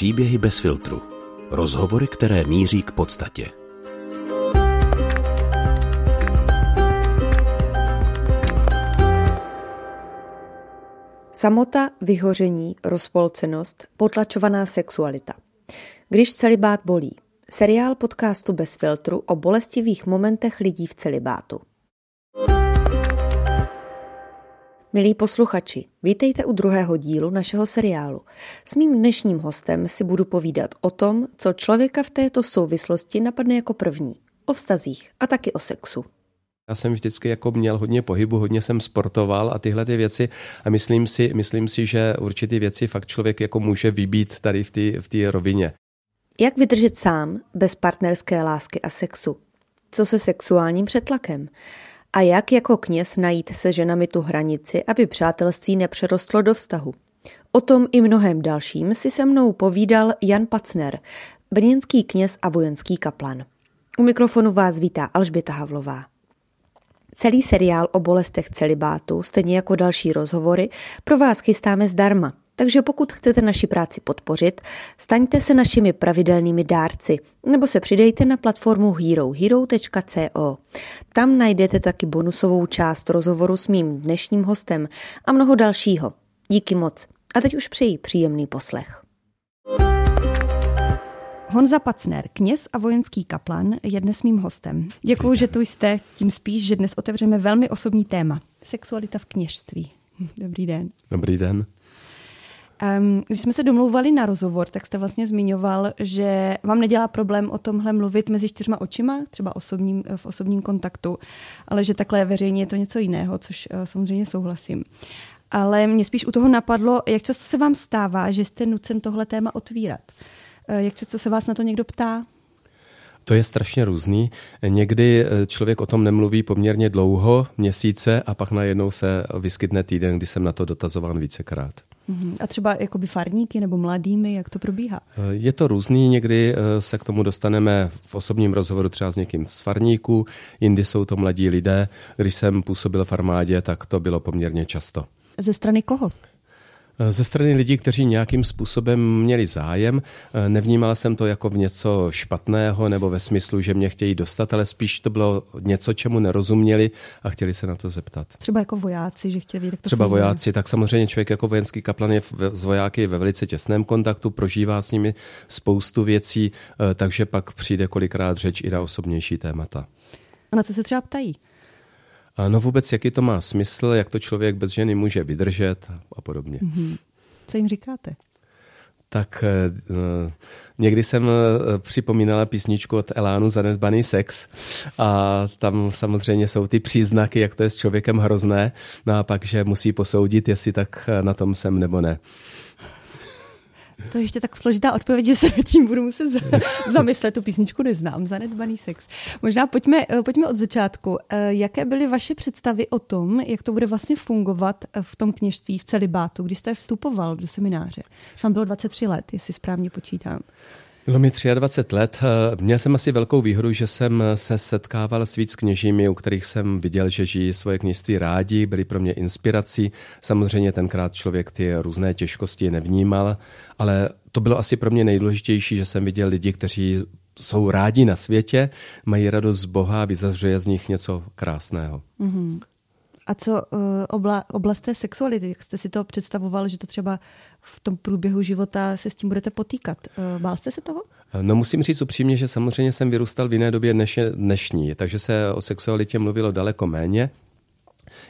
Příběhy bez filtru. Rozhovory, které míří k podstatě. Samota, vyhoření, rozpolcenost, potlačovaná sexualita. Když celibát bolí. Seriál podcastu bez filtru o bolestivých momentech lidí v celibátu. Milí posluchači, vítejte u druhého dílu našeho seriálu. S mým dnešním hostem si budu povídat o tom, co člověka v této souvislosti napadne jako první. O vztazích a taky o sexu. Já jsem vždycky jako měl hodně pohybu, hodně jsem sportoval a tyhle ty věci a myslím si, myslím si, že určitý věci fakt člověk jako může vybít tady v té v rovině. Jak vydržet sám bez partnerské lásky a sexu? Co se sexuálním přetlakem? A jak jako kněz najít se ženami tu hranici, aby přátelství nepřerostlo do vztahu? O tom i mnohem dalším si se mnou povídal Jan Pacner, brněnský kněz a vojenský kaplan. U mikrofonu vás vítá Alžběta Havlová. Celý seriál o bolestech celibátu, stejně jako další rozhovory, pro vás chystáme zdarma. Takže pokud chcete naši práci podpořit, staňte se našimi pravidelnými dárci nebo se přidejte na platformu Hero, hero.co. Tam najdete taky bonusovou část rozhovoru s mým dnešním hostem a mnoho dalšího. Díky moc. A teď už přeji příjemný poslech. Honza Pacner, kněz a vojenský kaplan, je dnes mým hostem. Děkuji, že tu jste, tím spíš, že dnes otevřeme velmi osobní téma. Sexualita v kněžství. Dobrý den. Dobrý den. Um, když jsme se domlouvali na rozhovor, tak jste vlastně zmiňoval, že vám nedělá problém o tomhle mluvit mezi čtyřma očima, třeba osobním, v osobním kontaktu, ale že takhle veřejně je to něco jiného, což uh, samozřejmě souhlasím. Ale mě spíš u toho napadlo, jak často se vám stává, že jste nucen tohle téma otvírat. Uh, jak často se vás na to někdo ptá? To je strašně různý. Někdy eh, člověk o tom nemluví poměrně dlouho, měsíce, a pak najednou se vyskytne týden, kdy jsem na to dotazován vícekrát. Mhm. A třeba jakoby farníky nebo mladými, jak to probíhá? Eh, je to různý, někdy eh, se k tomu dostaneme v osobním rozhovoru třeba s někým z farníků, jindy jsou to mladí lidé. Když jsem působil v armádě, tak to bylo poměrně často. Ze strany koho? Ze strany lidí, kteří nějakým způsobem měli zájem, nevnímal jsem to jako v něco špatného nebo ve smyslu, že mě chtějí dostat, ale spíš to bylo něco, čemu nerozuměli a chtěli se na to zeptat. Třeba jako vojáci, že chtěli vědět, Třeba funguje. vojáci, tak samozřejmě člověk jako vojenský kaplan je s vojáky ve velice těsném kontaktu, prožívá s nimi spoustu věcí, eh, takže pak přijde kolikrát řeč i na osobnější témata. A na co se třeba ptají? No vůbec, jaký to má smysl, jak to člověk bez ženy může vydržet a podobně. Mm-hmm. Co jim říkáte? Tak uh, někdy jsem uh, připomínala písničku od Elánu Zanedbaný sex a tam samozřejmě jsou ty příznaky, jak to je s člověkem hrozné, no a pak, že musí posoudit, jestli tak na tom jsem nebo ne. To je ještě tak složitá odpověď, že se nad tím budu muset zamyslet. Tu písničku neznám, zanedbaný sex. Možná pojďme, eh, pojďme od začátku. Eh, jaké byly vaše představy o tom, jak to bude vlastně fungovat eh, v tom kněžství, v celibátu, když jste vstupoval do semináře? Vám bylo 23 let, jestli správně počítám. Bylo mi 23 let. Měl jsem asi velkou výhodu, že jsem se setkával s víc kněžími, u kterých jsem viděl, že žijí svoje kněžství rádi, byli pro mě inspirací. Samozřejmě tenkrát člověk ty různé těžkosti nevnímal, ale to bylo asi pro mě nejdůležitější, že jsem viděl lidi, kteří jsou rádi na světě, mají radost z Boha a vyzařuje z nich něco krásného. Mm-hmm. A co uh, obla, oblast té sexuality? Jak jste si to představoval, že to třeba v tom průběhu života se s tím budete potýkat? Uh, bál jste se toho? No musím říct upřímně, že samozřejmě jsem vyrůstal v jiné době než dnešní, takže se o sexualitě mluvilo daleko méně.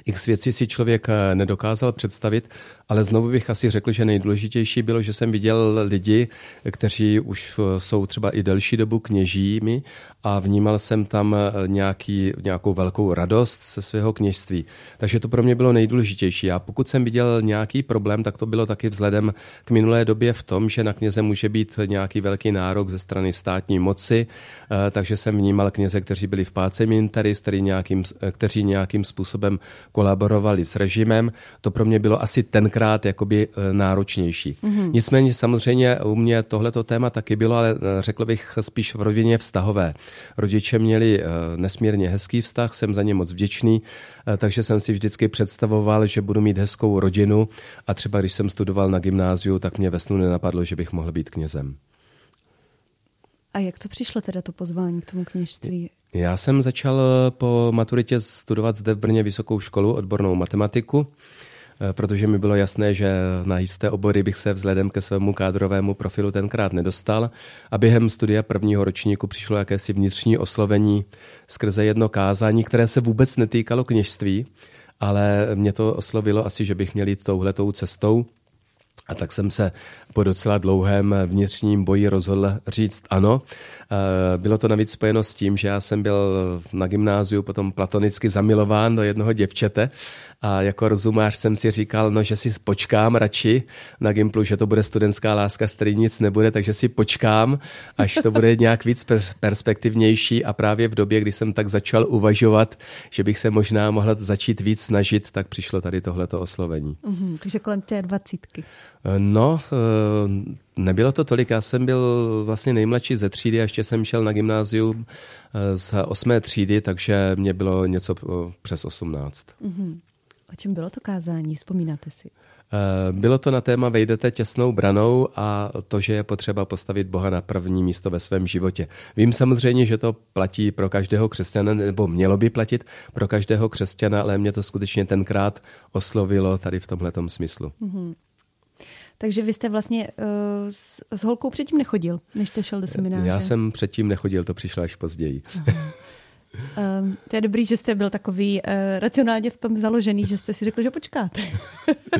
X věcí si člověk eh, nedokázal představit, ale znovu bych asi řekl, že nejdůležitější bylo, že jsem viděl lidi, kteří už eh, jsou třeba i delší dobu kněžími a vnímal jsem tam eh, nějaký, nějakou velkou radost ze svého kněžství. Takže to pro mě bylo nejdůležitější. A pokud jsem viděl nějaký problém, tak to bylo taky vzhledem k minulé době v tom, že na kněze může být nějaký velký nárok ze strany státní moci, takže jsem vnímal kněze, kteří byli v páce militaris, kteří nějakým, kteří nějakým způsobem kolaborovali s režimem. To pro mě bylo asi tenkrát jakoby eh, náročnější. Mm-hmm. Nicméně samozřejmě u mě tohleto téma taky bylo, ale eh, řekl bych spíš v rodině vztahové. Rodiče měli nesmírně hezký vztah, jsem za ně moc vděčný, takže jsem si vždycky představoval, že budu mít hezkou rodinu a třeba když jsem studoval na gymnáziu, tak mě ve snu nenapadlo, že bych mohl být knězem. A jak to přišlo teda to pozvání k tomu kněžství? Já jsem začal eh, po maturitě studovat zde v Brně vysokou školu, odbornou matematiku, eh, protože mi bylo jasné, že na jisté obory bych se vzhledem ke svému kádrovému profilu tenkrát nedostal. A během studia prvního ročníku přišlo jakési vnitřní oslovení skrze jedno kázání, které se vůbec netýkalo kněžství, ale mě to oslovilo asi, že bych měl jít touhletou cestou. A tak jsem se po docela dlouhém vnitřním boji rozhodl říct ano. Eh, bylo to navíc spojeno s tím, že já jsem byl na gymnáziu potom platonicky zamilován do jednoho děvčete a jako rozumář jsem si říkal, no, že si počkám radši na Gimplu, že to bude studentská láska, z který nic nebude, takže si počkám, až to bude nějak víc perspektivnější a právě v době, kdy jsem tak začal uvažovat, že bych se možná mohl začít víc snažit, tak přišlo tady tohleto oslovení. Mm-hmm, takže kolem té dvacítky. Eh, no, eh, nebylo to tolik. Já jsem byl vlastně nejmladší ze třídy a ještě jsem šel na gymnázium eh, z osmé třídy, takže mě bylo něco přes osmnáct. Mm-hmm. O čem bylo to kázání? Vzpomínáte si? Bylo to na téma Vejdete těsnou branou a to, že je potřeba postavit Boha na první místo ve svém životě. Vím samozřejmě, že to platí pro každého křesťana, nebo mělo by platit pro každého křesťana, ale mě to skutečně tenkrát oslovilo tady v tomhletom smyslu. Mm-hmm. Takže vy jste vlastně uh, s, s holkou předtím nechodil, než jste šel do semináře? Já jsem předtím nechodil, to přišlo až později. Um, to je dobrý, že jste byl takový uh, racionálně v tom založený, že jste si řekl, že počkáte.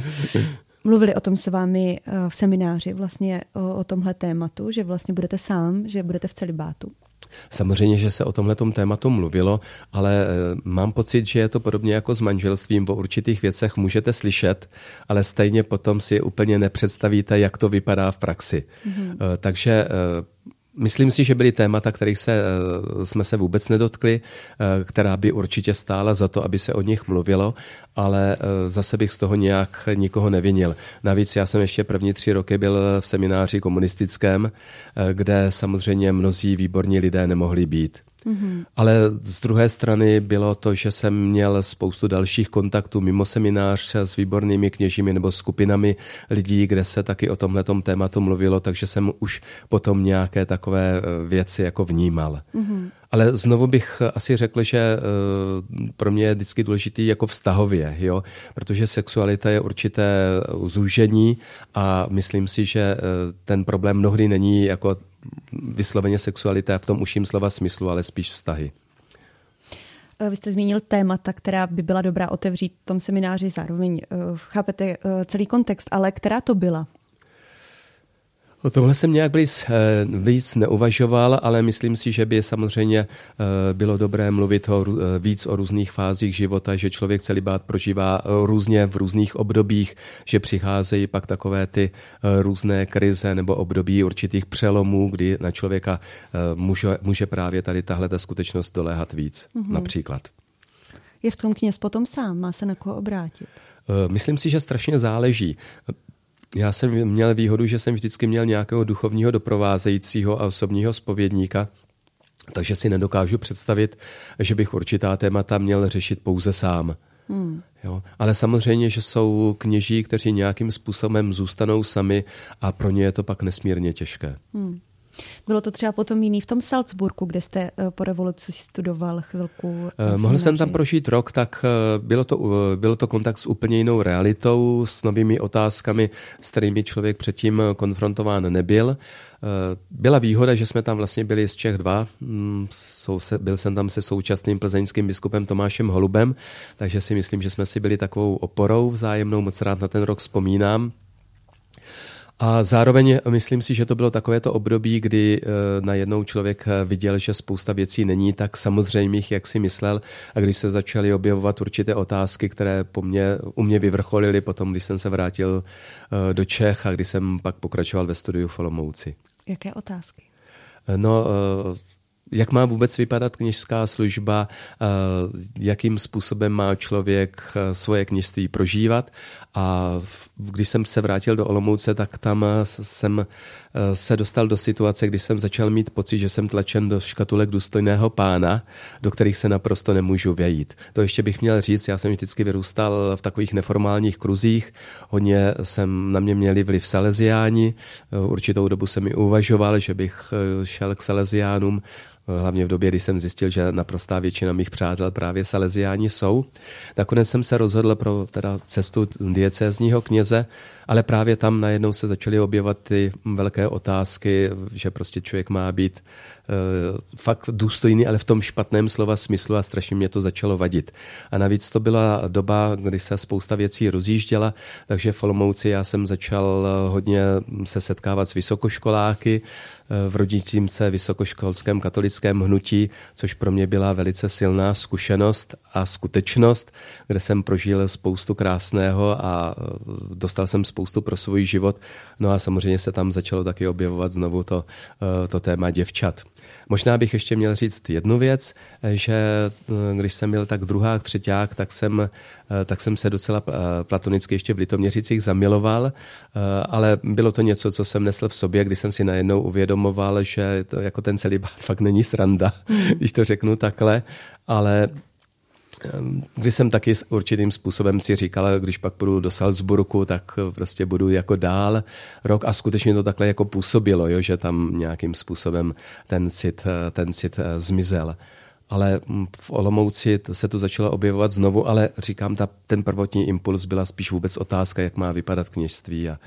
Mluvili o tom s vámi uh, v semináři vlastně o, o tomhle tématu, že vlastně budete sám, že budete v celibátu. Samozřejmě, že se o tomhle tématu mluvilo, ale eh, mám pocit, že je to podobně jako s manželstvím. Po určitých věcech můžete slyšet, ale stejně potom si úplně nepředstavíte, jak to vypadá v praxi. Mm-hmm. Takže eh, Myslím si, že byly témata, kterých se, eh, jsme se vůbec nedotkli, eh, která by určitě stála za to, aby se o nich mluvilo, ale eh, zase bych z toho nějak nikoho nevinil. Navíc já jsem ještě první tři roky byl v semináři komunistickém, kde samozřejmě mnozí výborní lidé nemohli být. Mm-hmm. Ale z druhé strany bylo to, že jsem měl spoustu dalších kontaktů mimo seminář s výbornými kněžími nebo skupinami lidí, kde se taky o tomhle tématu mluvilo, takže jsem už potom nějaké takové eh, věci jako vnímal. Mm-hmm. Ale znovu bych asi řekl, že eh, pro mě je vždycky důležitý jako vztahově, jo? protože sexualita je určité zúžení a myslím si, že eh, ten problém mnohdy není jako vysloveně sexualita v tom uším slova smyslu, ale spíš vztahy. Eh, vy jste zmínil témata, která by byla dobrá otevřít v tom semináři zároveň. Chápete celý kontext, ale která to byla? O tomhle jsem nějak víc, eh, víc neuvažoval, ale myslím si, že by samozřejmě eh, bylo dobré mluvit o, eh, víc o různých fázích života, že člověk celý bát prožívá různě v různých obdobích, že přicházejí pak takové ty různé krize nebo období určitých přelomů, kdy na člověka může, může právě tady tahle ta skutečnost doléhat víc, mm-hmm. například. Je v tom kněz potom sám, má se na koho obrátit? Myslím si, že strašně záleží. Já jsem měl výhodu, že jsem vždycky měl nějakého duchovního doprovázejícího a osobního spovědníka, takže si nedokážu představit, že bych určitá témata měl řešit pouze sám. Hmm. Jo. Ale samozřejmě, že jsou kněží, kteří nějakým způsobem zůstanou sami a pro ně je to pak nesmírně těžké. Hmm. Bylo to třeba potom jiný v tom Salzburgu, kde jste eh, po revoluci studoval chvilku? Eh, mohl jsem tam prožít rok, tak eh, bylo to, bylo to kontakt s úplně jinou realitou, s novými otázkami, s kterými člověk předtím konfrontován nebyl. Byla výhoda, že jsme tam vlastně byli z Čech dva. Mm, byl jsem tam se současným plzeňským biskupem Tomášem Holubem, takže si myslím, že jsme si byli takovou oporou vzájemnou. Moc rád na ten rok vzpomínám. A zároveň myslím si, že to bylo takovéto období, kdy eh, najednou člověk eh, viděl, že spousta věcí není tak samozřejmých, jak si myslel. A když se začaly objevovat určité otázky, které po mně, u mě vyvrcholily potom, když jsem se vrátil eh, do Čech a když jsem pak pokračoval ve studiu v Olomouci. Jaké otázky? No, jak má vůbec vypadat kněžská služba, jakým způsobem má člověk svoje kněžství prožívat. A když jsem se vrátil do Olomouce, tak tam jsem se dostal do situace, kdy jsem začal mít pocit, že jsem tlačen do škatulek důstojného pána, do kterých se naprosto nemůžu vejít. To ještě bych měl říct, já jsem vždycky vyrůstal v takových neformálních kruzích, hodně jsem na mě měli vliv Salesiáni, určitou dobu jsem mi uvažoval, že bych šel k Salesiánům, hlavně v době, kdy jsem zjistil, že naprostá většina mých přátel právě Salesiáni jsou. Nakonec jsem se rozhodl pro teda cestu diecézního kněze, ale právě tam najednou se začaly objevovat ty velké otázky, že prostě člověk má být fakt důstojný, ale v tom špatném slova smyslu a strašně mě to začalo vadit. A navíc to byla doba, kdy se spousta věcí rozjížděla, takže v Olomouci já jsem začal hodně se setkávat s vysokoškoláky, v rodícím se vysokoškolském katolickém hnutí, což pro mě byla velice silná zkušenost a skutečnost, kde jsem prožil spoustu krásného a dostal jsem spoustu pro svůj život. No a samozřejmě se tam začalo taky objevovat znovu to, to téma děvčat. Možná bych ještě měl říct jednu věc, že eh, když jsem byl tak druhák, třeták, tak jsem, eh, tak jsem se docela eh, platonicky ještě v Litoměřicích zamiloval, ale bylo to něco, co jsem nesl v sobě, když jsem si najednou uvědomoval, že to jako ten celibát fakt není sranda, hmm. když to řeknu takhle, ale Ehm, když jsem taky s určitým způsobem si říkal, když pak půjdu do Salzburgu, tak prostě budu jako dál rok a skutečně to takhle jako působilo, jo, že tam nějakým způsobem ten cit, ten cit eh, zmizel. Ale hm, v Olomouci se to začalo objevovat znovu, ale říkám, ta, ten prvotní impuls byla spíš vůbec otázka, jak má vypadat kněžství a,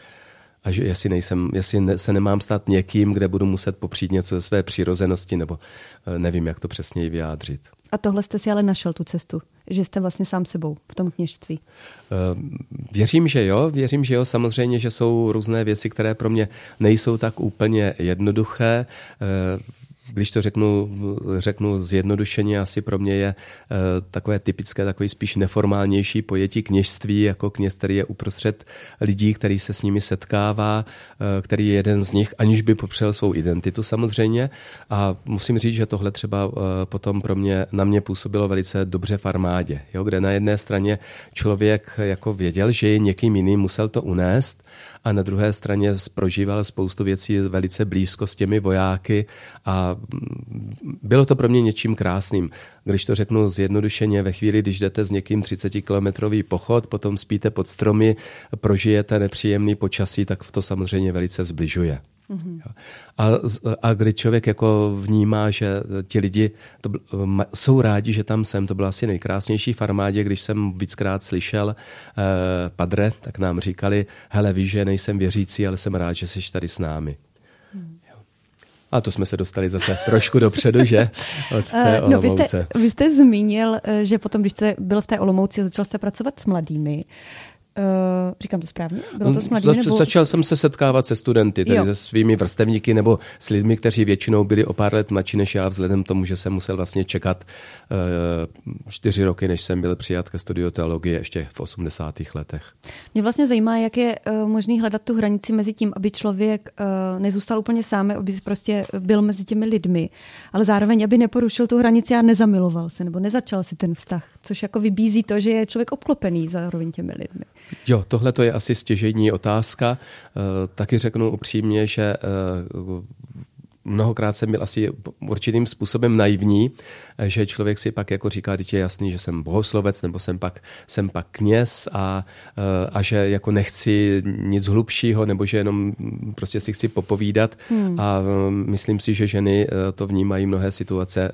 a že jestli, nejsem, jestli ne, se nemám stát někým, kde budu muset popřít něco ze své přirozenosti, nebo eh, nevím, jak to přesněji vyjádřit. A tohle jste si ale našel tu cestu, že jste vlastně sám sebou v tom kněžství. Eh, věřím, že jo, věřím, že jo. Samozřejmě, že jsou různé věci, které pro mě nejsou tak úplně jednoduché. Když to řeknu, řeknu zjednodušeně, asi pro mě je eh, takové typické, takový spíš neformálnější pojetí kněžství, jako kněz, který je uprostřed lidí, který se s nimi setkává, eh, který je jeden z nich, aniž by popřel svou identitu samozřejmě. A musím říct, že tohle třeba eh, potom pro mě, na mě působilo velice dobře v armádě, jo, kde na jedné straně člověk jako věděl, že je někým jiným, musel to unést, a na druhé straně prožíval spoustu věcí velice blízko s těmi vojáky a bylo to pro mě něčím krásným. Když to řeknu zjednodušeně, ve chvíli, když jdete s někým 30-kilometrový pochod, potom spíte pod stromy, prožijete nepříjemný počasí, tak to samozřejmě velice zbližuje. Mm-hmm. A, a kdy člověk jako vnímá, že ti lidi to, jsou rádi, že tam jsem, to byla asi nejkrásnější v armádě, když jsem víckrát slyšel eh, padre, tak nám říkali, hele víš, že nejsem věřící, ale jsem rád, že jsi tady s námi. A to jsme se dostali zase trošku dopředu, že? Od té uh, no, vy, jste, vy jste zmínil, eh, že potom, když jste byl v té Olomouci a začal jste pracovat s mladými, Uh, říkám to správně? Bylo to s mladými, nebo... Začal jsem se setkávat se studenty, tedy jo. se svými vrstevníky nebo s lidmi, kteří většinou byli o pár let mladší než já, vzhledem k tomu, že jsem musel vlastně čekat uh, čtyři roky, než jsem byl přijat ke studiu teologie ještě v 80. letech. Mě vlastně zajímá, jak je uh, možný hledat tu hranici mezi tím, aby člověk uh, nezůstal úplně sám, aby prostě byl mezi těmi lidmi, ale zároveň, aby neporušil tu hranici a nezamiloval se nebo nezačal si ten vztah, což jako vybízí to, že je člověk obklopený zároveň těmi lidmi. Jo, tohle to je asi stěžejní otázka. Eh, taky řeknu upřímně, že eh, mnohokrát jsem byl asi určitým způsobem naivní, eh, že člověk si pak jako říká, že je jasný, že jsem bohoslovec nebo jsem pak, jsem pak kněz a, a že jako nechci nic hlubšího nebo že jenom prostě si chci popovídat hmm. a myslím si, že ženy to vnímají mnohé situace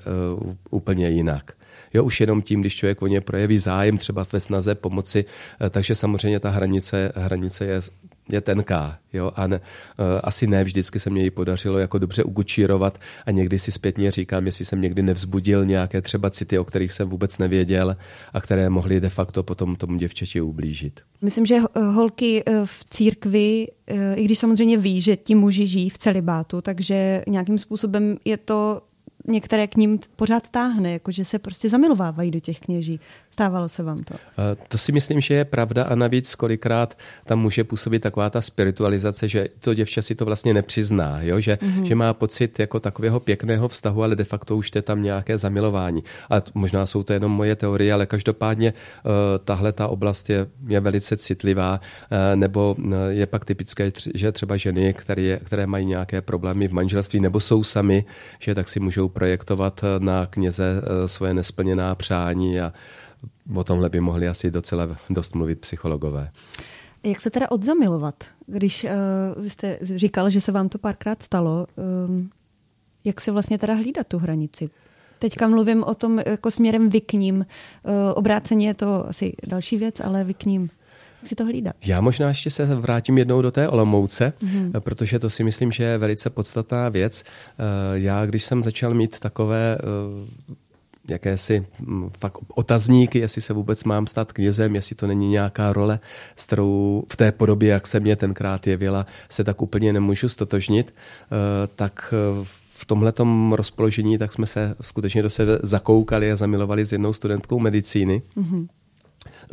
úplně jinak. Jo, už jenom tím, když člověk o ně projeví zájem třeba ve snaze pomoci, eh, takže samozřejmě ta hranice, hranice je je tenká. Jo? A ne, uh, asi ne vždycky se mě ji podařilo jako dobře ugučírovat a někdy si zpětně říkám, jestli jsem někdy nevzbudil nějaké třeba city, o kterých jsem vůbec nevěděl a které mohly de facto potom tomu děvčeti ublížit. Myslím, že holky v církvi, i když samozřejmě ví, že ti muži žijí v celibátu, takže nějakým způsobem je to některé k ním pořád táhne, jako že se prostě zamilovávají do těch kněží. Stávalo se vám to? To si myslím, že je pravda a navíc kolikrát tam může působit taková ta spiritualizace, že to děvče si to vlastně nepřizná, jo? Že, mm-hmm. že má pocit jako takového pěkného vztahu, ale de facto už je tam nějaké zamilování. A možná jsou to jenom moje teorie, ale každopádně uh, tahle ta oblast je, je velice citlivá, uh, nebo je pak typické, že třeba ženy, které, které mají nějaké problémy v manželství nebo jsou sami, že tak si můžou projektovat na kněze svoje nesplněná přání a o tomhle by mohli asi docela dost mluvit psychologové. Jak se teda odzamilovat? Když uh, jste říkal, že se vám to párkrát stalo, um, jak si vlastně teda hlídat tu hranici? Teďka mluvím o tom jako směrem vykním. Uh, obráceně je to asi další věc, ale vykním. Si to hlídat? Já možná ještě se vrátím jednou do té Olomouce, mm-hmm. protože to si myslím, že je velice podstatná věc. Já, když jsem začal mít takové jakési mm, fakt otazníky, jestli se vůbec mám stát knězem, jestli to není nějaká role, s kterou v té podobě, jak se mě tenkrát jevila, se tak úplně nemůžu stotožnit, eh, tak eh, v tomhletom rozpoložení tak jsme se skutečně do sebe zakoukali a zamilovali s jednou studentkou medicíny. Mm-hmm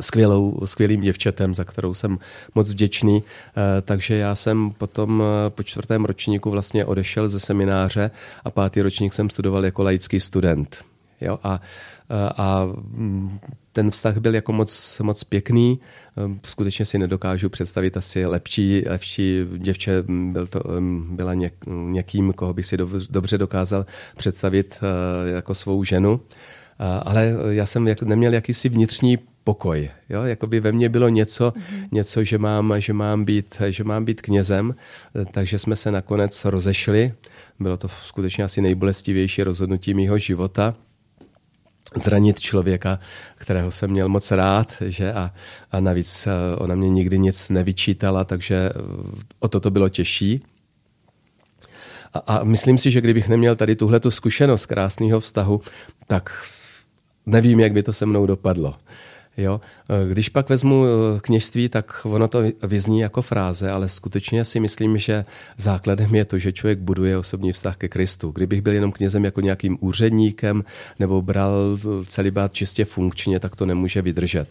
skvělou, skvělým děvčetem, za kterou jsem moc vděčný. Eh, takže já jsem potom po čtvrtém ročníku vlastně odešel ze semináře a pátý ročník jsem studoval jako laický student. Jo? A, a mm, ten vztah byl jako moc, moc pěkný. Skutečně si nedokážu představit asi lepší, lepší děvče. Byl to, ehm, byla něk, někým, koho bych si dobře dokázal představit eh, jako svou ženu. Ale já jsem neměl jakýsi vnitřní pokoj. Jo? Jakoby ve mně bylo něco, mm-hmm. něco že, mám, že, mám být, že mám být knězem, takže jsme se nakonec rozešli. Bylo to skutečně asi nejbolestivější rozhodnutí mého života zranit člověka, kterého jsem měl moc rád, že a, a navíc eh, ona mě nikdy nic nevyčítala, takže eh, o to to bylo těžší. A, a myslím si, že kdybych neměl tady tuhle zkušenost krásného vztahu, tak nevím, jak by to se mnou dopadlo. Jo? Když pak vezmu eh, kněžství, tak ono to vyzní jako fráze, ale skutečně si myslím, že základem je to, že člověk buduje osobní vztah ke Kristu. Kdybych byl jenom knězem jako nějakým úředníkem nebo bral celibát čistě funkčně, tak to nemůže vydržet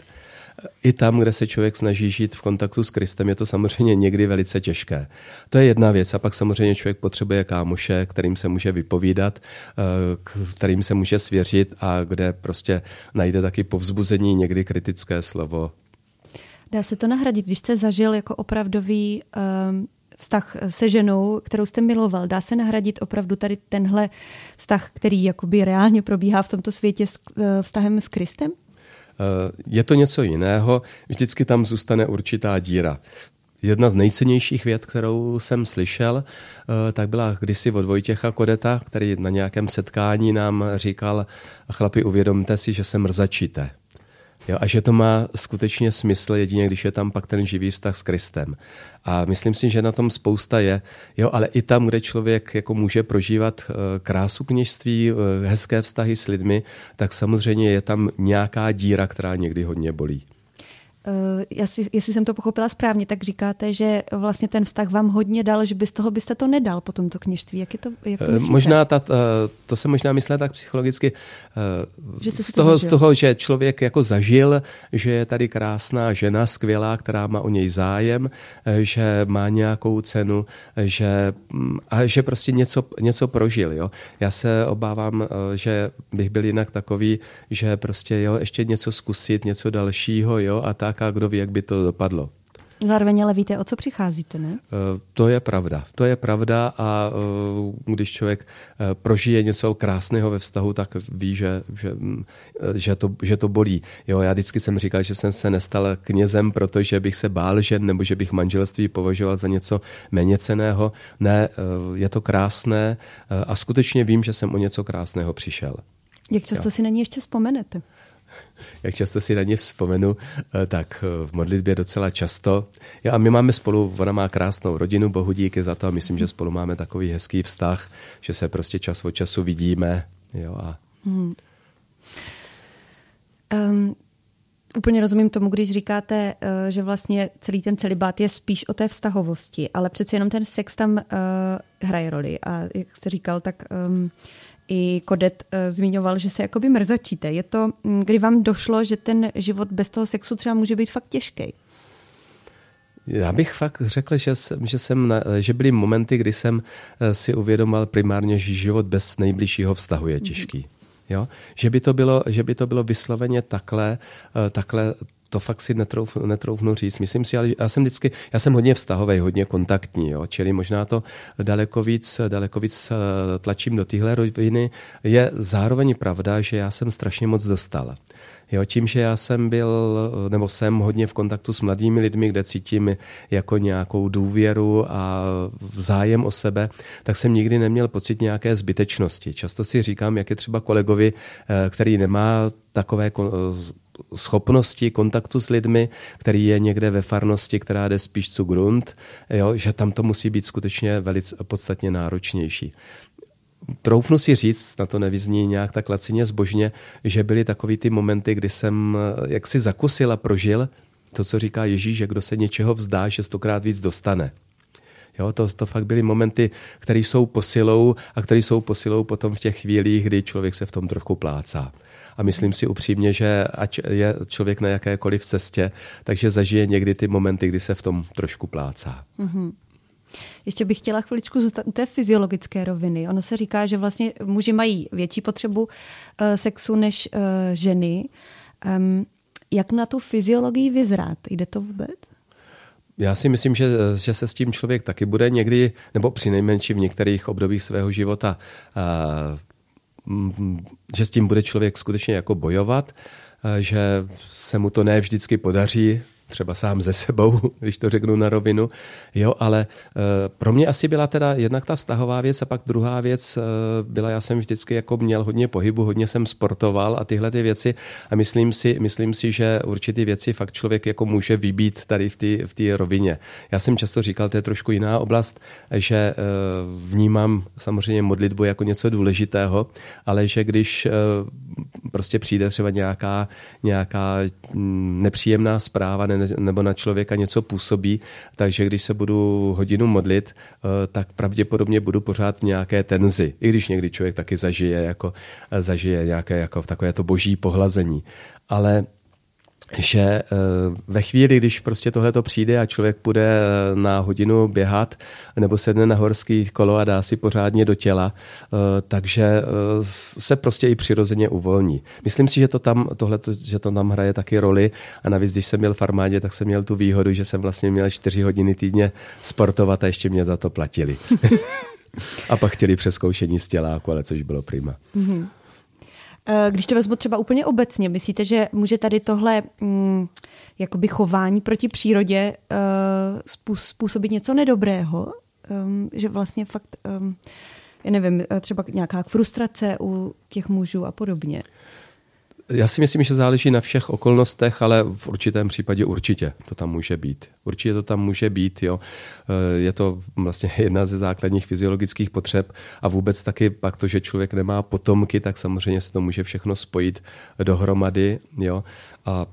i tam, kde se člověk snaží žít v kontaktu s Kristem, je to samozřejmě někdy velice těžké. To je jedna věc. A pak samozřejmě člověk potřebuje kámoše, kterým se může vypovídat, eh, kterým se může svěřit a kde prostě najde taky povzbuzení, někdy kritické slovo. Dá se to nahradit, když jste zažil jako opravdový um vztah se ženou, kterou jste miloval, dá se nahradit opravdu tady tenhle vztah, který jakoby reálně probíhá v tomto světě s eh, vztahem s Kristem? Eh, je to něco jiného, vždycky tam zůstane určitá díra. Jedna z nejcennějších věd, kterou jsem slyšel, eh, tak byla kdysi od Vojtěcha Kodeta, který na nějakém setkání nám říkal, chlapi, uvědomte si, že se mrzačíte. Jo, a že to má skutečně smysl jedině, když je tam pak ten živý vztah s Kristem. A myslím si, že na tom spousta je. Jo, ale i tam, kde člověk jako může prožívat eh, krásu kněžství, eh, hezké vztahy s lidmi, tak samozřejmě je tam nějaká díra, která někdy hodně bolí. Uh, jestli, jestli jsem to pochopila správně, tak říkáte, že vlastně ten vztah vám hodně dal, že bez toho byste to nedal po tomto kněžství. Jak je to, jak to myslíte? Možná ta, to se možná myslí tak psychologicky že z, toho, z toho, že člověk jako zažil, že je tady krásná žena, skvělá, která má o něj zájem, že má nějakou cenu, že, mm, a že prostě něco, něco prožil. Jo? Já se obávám, že bych byl jinak takový, že prostě jo, ještě něco zkusit, něco dalšího jo, a tak a kdo ví, jak by to dopadlo. Zároveň ale víte, o co přicházíte, ne? Eh, to je pravda. To je pravda a eh, když člověk eh, prožije něco krásného ve vztahu, tak ví, že, že, mm, že, to, že to bolí. Jo, já vždycky jsem říkal, že jsem se nestal knězem, protože bych se bál žen nebo že bych manželství považoval za něco méně ceného. Ne, je to krásné a skutečně vím, že jsem o něco krásného přišel. Jak často jo. si na ní ještě vzpomenete? jak často si na ně vzpomenu, eh, tak eh, v modlitbě docela často. Jo, a my máme spolu, ona má krásnou rodinu, bohu díky za to a myslím, že spolu máme takový hezký vztah, že se prostě čas od času vidíme. Jo, a... Hmm. Um, úplně rozumím tomu, když říkáte, uh, že vlastně celý ten celibát je spíš o té vztahovosti, ale přece jenom ten sex tam uh, hraje roli. A jak jste říkal, tak um, i Kodet uh, zmiňoval, že se jakoby mrzačíte. Je to, mm, kdy vám došlo, že ten život bez toho sexu třeba může být fakt těžký? Já bych fakt řekl, že, jsem, že, jsem na, že byly momenty, kdy jsem eh, si uvědomoval primárně, že život bez nejbližšího vztahu je těžký. Jo? Že, by to bylo, že by to bylo vysloveně takhle, eh, takhle to fakt si netrouf, netroufnu říct. Myslím si, ale já jsem vždycky, já jsem hodně vztahový, hodně kontaktní, jo? čili možná to daleko víc, daleko víc eh, tlačím do téhle roviny. Je zároveň pravda, že já jsem strašně moc dostal. Jo, tím, že já jsem byl, nebo jsem hodně v kontaktu s mladými lidmi, kde cítím jako nějakou důvěru a zájem o sebe, tak jsem nikdy neměl pocit nějaké zbytečnosti. Často si říkám, jak je třeba kolegovi, eh, který nemá takové schopnosti kontaktu s lidmi, který je někde ve farnosti, která jde spíš cu grunt, jo, že tam to musí být skutečně velice podstatně náročnější troufnu si říct, na to nevyzní nějak tak lacině zbožně, že byly takový ty momenty, kdy jsem eh, jak si zakusil a prožil to, co říká Ježíš, že kdo se něčeho vzdá, že stokrát víc dostane. Jo, to, to fakt byly momenty, které jsou posilou a které jsou posilou potom v těch chvílích, kdy člověk se v tom trochu plácá. A myslím si upřímně, že ať je člověk na jakékoliv cestě, takže zažije někdy ty momenty, kdy se v tom trošku plácá. Mm-hmm. Ještě bych chtěla chviličku zůstat u té fyziologické roviny. Ono se říká, že vlastně muži mají větší potřebu uh, sexu než uh, ženy. Um, jak na tu fyziologii vyzrát? Jde to vůbec? Já si myslím, že, že se s tím člověk taky bude někdy, nebo přinejmenší v některých obdobích svého života, uh, že s tím bude člověk skutečně jako bojovat, že se mu to ne vždycky podaří, třeba sám ze sebou, když to řeknu na rovinu. Jo, ale uh, pro mě asi byla teda jednak ta vztahová věc a pak druhá věc uh, byla, já jsem vždycky jako měl hodně pohybu, hodně jsem sportoval a tyhle ty věci a myslím si, myslím si, že určitý věci fakt člověk jako může vybít tady v té v rovině. Já jsem často říkal, to je trošku jiná oblast, že uh, vnímám samozřejmě modlitbu jako něco důležitého, ale že když prostě přijde třeba nějaká, nějaká mm, nepříjemná zpráva, nebo na člověka něco působí, takže když se budu hodinu modlit, eh, tak pravděpodobně budu pořád v nějaké tenzi, i když někdy člověk taky zažije, jako, zažije nějaké jako takové to boží pohlazení. Ale že eh, ve chvíli, když prostě tohle to přijde a člověk půjde eh, na hodinu běhat nebo sedne na horský kolo a dá si pořádně do těla, eh, takže se prostě i přirozeně uvolní. Myslím si, že to tam, tohle, že to tam hraje taky roli a navíc, když jsem měl v armádě, tak jsem měl tu výhodu, že jsem vlastně měl čtyři hodiny týdně sportovat a ještě mě za to platili. a pak chtěli přeskoušení z těláku, ale což bylo prima. Mm-hmm. Eh, když to vezmu třeba úplně obecně, myslíte, že může tady tohle mm, chování proti přírodě uh, způsobit něco nedobrého? Um, že vlastně fakt, um, já nevím, třeba nějaká frustrace u těch mužů a podobně? Já si myslím, že záleží na všech okolnostech, ale v určitém případě určitě to tam může být. Určitě to tam může být. Jo. Eh, je to vlastně jedna ze základních fyziologických potřeb a vůbec taky pak to, že člověk nemá potomky, tak samozřejmě se to může všechno spojit dohromady. Jo. A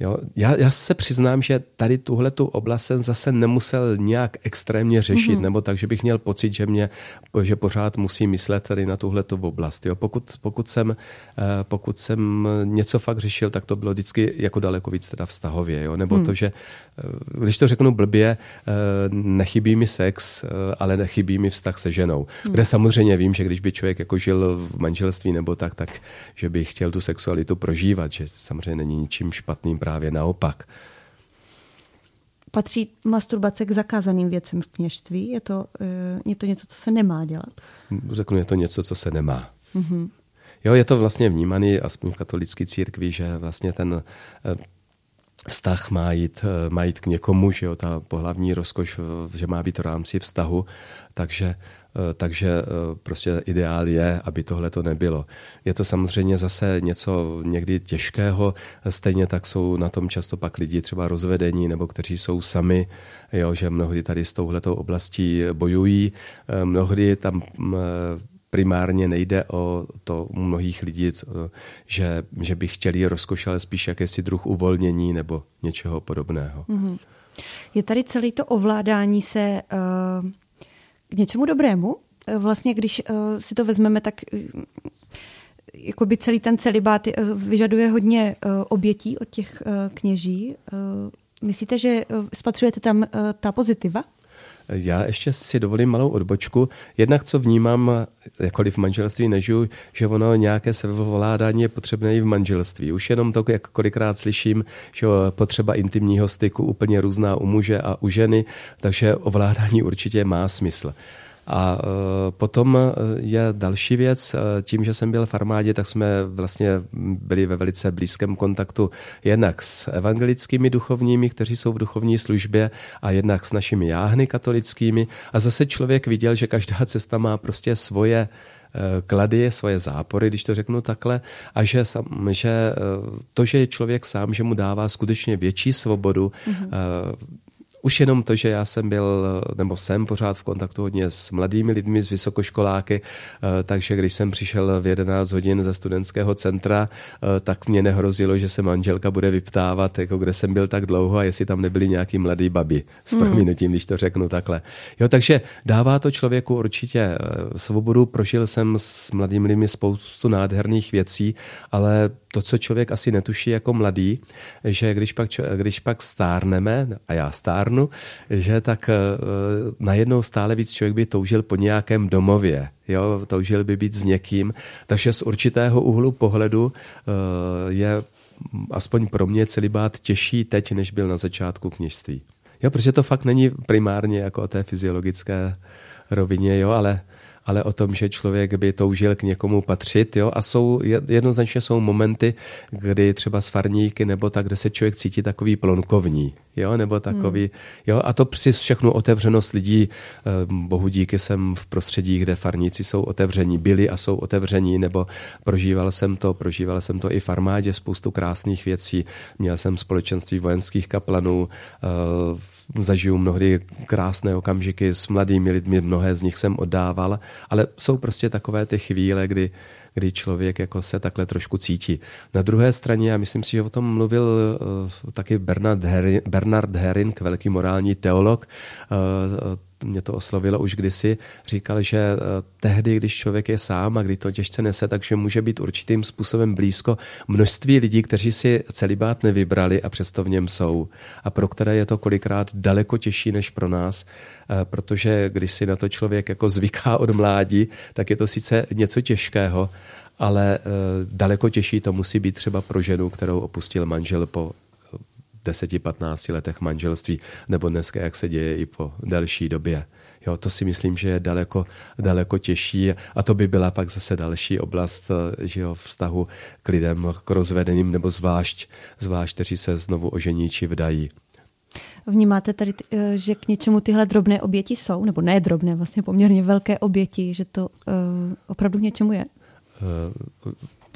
Jo, já, já se přiznám, že tady tuhle tu oblast jsem zase nemusel nějak extrémně řešit, mm-hmm. nebo tak, že bych měl pocit, že mě, že pořád musí myslet tady na tuhle tu oblast. Jo. Pokud, pokud, jsem, eh, pokud jsem něco fakt řešil, tak to bylo vždycky jako daleko víc teda vztahově. Jo. Nebo mm. to, že když to řeknu blbě, eh, nechybí mi sex, ale nechybí mi vztah se ženou. Mm. Kde samozřejmě vím, že když by člověk jako žil v manželství nebo tak, tak že by chtěl tu sexualitu prožívat, že samozřejmě není ničím špatným právě naopak. Patří masturbace k zakázaným věcem v kněžství? Je to, eh, je to něco, co se nemá dělat? Řeknu, je to něco, co se nemá. Mm-hmm. Jo, je to vlastně vnímaný, aspoň v katolické církvi, že vlastně ten eh, vztah má jít, eh, má jít k někomu, že jo, ta pohlavní rozkoš, že má být v rámci vztahu, takže Eh, takže eh, prostě ideál je, aby tohle to nebylo. Je to samozřejmě zase něco někdy těžkého, stejně tak jsou na tom často pak lidi třeba rozvedení nebo kteří jsou sami, jo, že mnohdy tady s touhletou oblastí bojují, eh, mnohdy tam primárně nejde o to u mnohých lidí, že, že by chtěli rozkoš, ale spíš jakési druh uvolnění nebo něčeho podobného. Mm-hmm. Je tady celý to ovládání se uh, k něčemu dobrému? vlastně, když si to vezmeme, tak jakoby celý ten celibát vyžaduje hodně obětí od těch kněží. Myslíte, že spatřujete tam ta pozitiva? Já ještě si dovolím malou odbočku. Jednak, co vnímám, jakkoliv v manželství nežiju, že ono nějaké sebevládání je potřebné i v manželství. Už jenom to, jak kolikrát slyším, že potřeba intimního styku úplně různá u muže a u ženy, takže ovládání určitě má smysl. A e, potom e, je další věc, e, tím, že jsem byl v armádě, tak jsme vlastně byli ve velice blízkém kontaktu jednak s evangelickými duchovními, kteří jsou v duchovní službě a jednak s našimi jáhny katolickými. A zase člověk viděl, že každá cesta má prostě svoje klady, svoje zápory, když to řeknu takhle, a že, že to, že je člověk sám, že mu dává skutečně větší svobodu, mm-hmm už jenom to, že já jsem byl, nebo jsem pořád v kontaktu hodně s mladými lidmi, s vysokoškoláky, eh, takže když jsem přišel v 11 hodin ze studentského centra, eh, tak mě nehrozilo, že se manželka bude vyptávat, jako kde jsem byl tak dlouho a jestli tam nebyli nějaký mladý babi. S hmm. prominutím, když to řeknu takhle. Jo, takže dává to člověku určitě eh, svobodu. Prožil jsem s mladými lidmi spoustu nádherných věcí, ale to, co člověk asi netuší jako mladý, že když pak, když pak stárneme, a já stárnu, že tak uh, najednou stále víc člověk by toužil po nějakém domově, jo, toužil by být s někým, takže z určitého úhlu pohledu uh, je aspoň pro mě celibát těžší teď, než byl na začátku kněžství. Jo, protože to fakt není primárně jako o té fyziologické rovině, jo, ale ale o tom, že člověk by toužil k někomu patřit. Jo? A jsou, jednoznačně jsou momenty, kdy třeba s farníky nebo tak, kde se člověk cítí takový plonkovní. Jo, nebo takový, hmm. jo, a to při všechnu otevřenost lidí, eh, bohu díky jsem v prostředí, kde farníci jsou otevření, byli a jsou otevření, nebo prožíval jsem to, prožíval jsem to i v armádě, spoustu krásných věcí, měl jsem společenství vojenských kaplanů, uh, zažiju mnohdy krásné okamžiky s mladými lidmi, mnohé z nich jsem oddával, ale jsou prostě takové ty chvíle, kdy, kdy člověk jako se takhle trošku cítí. Na druhé straně, já myslím si, že o tom mluvil uh, taky Bernard Herring, Bernard Herring, velký morální teolog, uh, mě to oslovilo už kdysi, říkal, že eh, tehdy, když člověk je sám a kdy to těžce nese, takže může být určitým způsobem blízko množství lidí, kteří si celibát nevybrali a přesto v něm jsou. A pro které je to kolikrát daleko těžší než pro nás, eh, protože když si na to člověk jako zvyká od mládí, tak je to sice něco těžkého, ale eh, daleko těžší to musí být třeba pro ženu, kterou opustil manžel po 10-15 letech manželství, nebo dneska, jak se děje i po delší době. Jo, to si myslím, že je daleko, daleko těžší a to by byla pak zase další oblast eh, že jo, vztahu k lidem, k rozvedeným nebo zvlášť, zvlášť, kteří se znovu ožení či vdají. Vnímáte tady, eh, že k něčemu tyhle drobné oběti jsou, nebo ne drobné, vlastně poměrně velké oběti, že to uh, opravdu k něčemu je?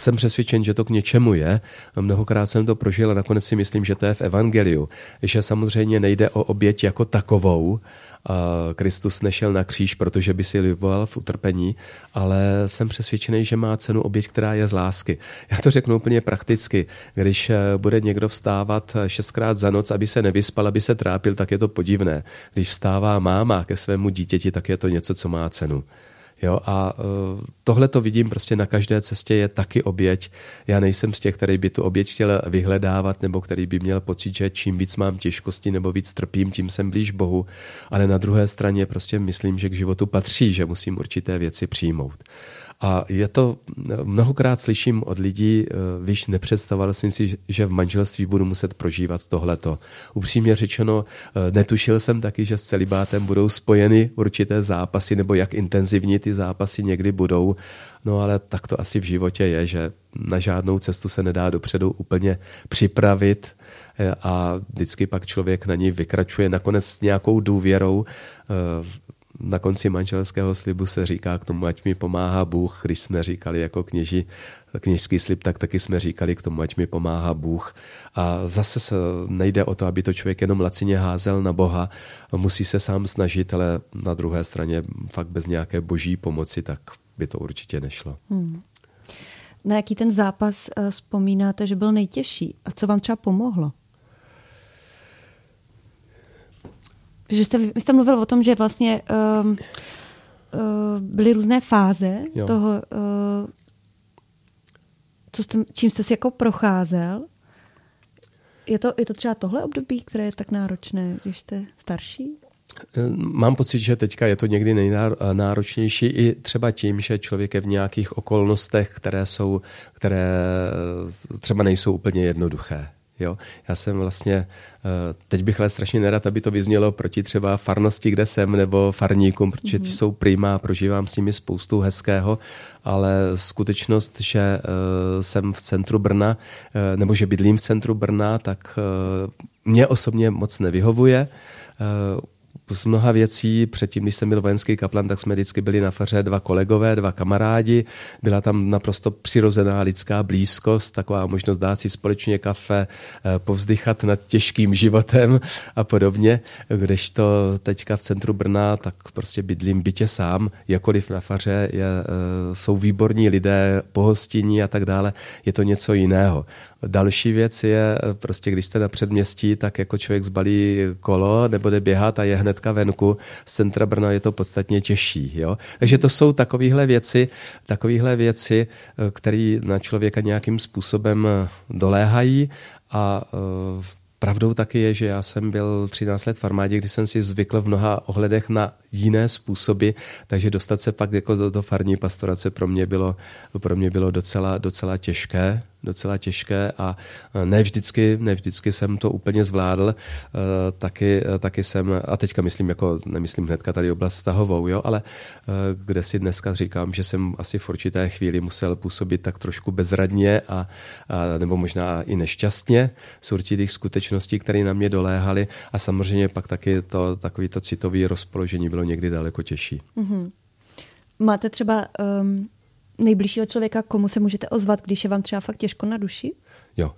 Jsem přesvědčen, že to k něčemu je. Mnohokrát jsem to prožil a nakonec si myslím, že to je v Evangeliu. Že samozřejmě nejde o oběť jako takovou, Kristus nešel na kříž, protože by si liboval v utrpení, ale jsem přesvědčený, že má cenu oběť, která je z lásky. Já to řeknu úplně prakticky. Když eh, bude někdo vstávat šestkrát za noc, aby se nevyspal, aby se trápil, tak je to podivné. Když vstává máma ke svému dítěti, tak je to něco, co má cenu. Jo, a uh, tohle to vidím prostě na každé cestě je taky oběť. Já nejsem z těch, který by tu oběť chtěl vyhledávat nebo který by měl pocit, že čím víc mám těžkosti nebo víc trpím, tím jsem blíž Bohu. Ale na druhé straně prostě myslím, že k životu patří, že musím určité věci přijmout. A je to, mnohokrát slyším od lidí, eh, víš, nepředstavoval jsem si, že v manželství budu muset prožívat tohleto. Upřímně řečeno, eh, netušil jsem taky, že s celibátem budou spojeny určité zápasy, nebo jak intenzivní ty zápasy někdy budou. No ale tak to asi v životě je, že na žádnou cestu se nedá dopředu úplně připravit eh, a vždycky pak člověk na ní vykračuje nakonec s nějakou důvěrou na konci manželského slibu se říká k tomu, ať mi pomáhá Bůh. Když jsme říkali jako kněži kněžský slib, tak taky jsme říkali k tomu, ať mi pomáhá Bůh. A zase se nejde o to, aby to člověk jenom lacině házel na Boha. Musí se sám snažit, ale na druhé straně fakt bez nějaké boží pomoci, tak by to určitě nešlo. Hmm. Na jaký ten zápas eh, vzpomínáte, že byl nejtěžší? A co vám třeba pomohlo? Že jste, vy jste mluvil o tom, že vlastně uh, uh, byly různé fáze jo. toho, uh, co jste, čím jste si jako procházel. Je to, je to třeba tohle období, které je tak náročné, když jste starší? Mám pocit, že teďka je to někdy nejnáročnější i třeba tím, že člověk je v nějakých okolnostech, které jsou, které třeba nejsou úplně jednoduché. Jo? Já jsem vlastně, eh, teď bych ale strašně nerad, aby to vyznělo proti třeba farnosti, kde jsem, nebo farníkům, protože ti mhm. jsou prima, prožívám s nimi spoustu hezkého, ale skutečnost, že eh, jsem v centru Brna, eh, nebo že bydlím v centru Brna, tak mě osobně moc nevyhovuje z mnoha věcí. Předtím, když jsem byl vojenský kaplan, tak jsme vždycky byli na faře dva kolegové, dva kamarádi. Byla tam naprosto přirozená lidská blízkost, taková možnost dát si společně kafe, eh, povzdychat nad těžkým životem a podobně. Kdežto teďka v centru Brna, tak prostě bydlím bytě sám, jakoliv na faře je, eh, jsou výborní lidé, pohostinní a tak dále. Je to něco jiného. Další věc je, prostě když jste na předměstí, tak jako člověk zbalí kolo nebo jde běhat a je hnedka venku. Z centra Brna je to podstatně těžší. Jo? Takže to jsou takovéhle věci, takovéhle věci, které na člověka nějakým způsobem doléhají a Pravdou taky je, že já jsem byl 13 let v armádě, kdy jsem si zvykl v mnoha ohledech na jiné způsoby, takže dostat se pak jako do, do farní pastorace pro mě bylo, pro mě bylo docela, docela těžké docela těžké a e, ne vždycky, ne vždycky jsem to úplně zvládl. E, taky, e, taky jsem, a teďka myslím, jako nemyslím hnedka tady oblast vztahovou, jo, ale kde si dneska říkám, že jsem asi v určité chvíli musel působit tak trošku bezradně a, a nebo možná i nešťastně z určitých skutečností, které na mě doléhaly a samozřejmě pak taky to takový to citový rozpoložení bylo někdy daleko těžší. Mm-hmm. Máte třeba um, nejbližšího člověka, komu se můžete ozvat, když je vám třeba fakt těžko na duši? Jo.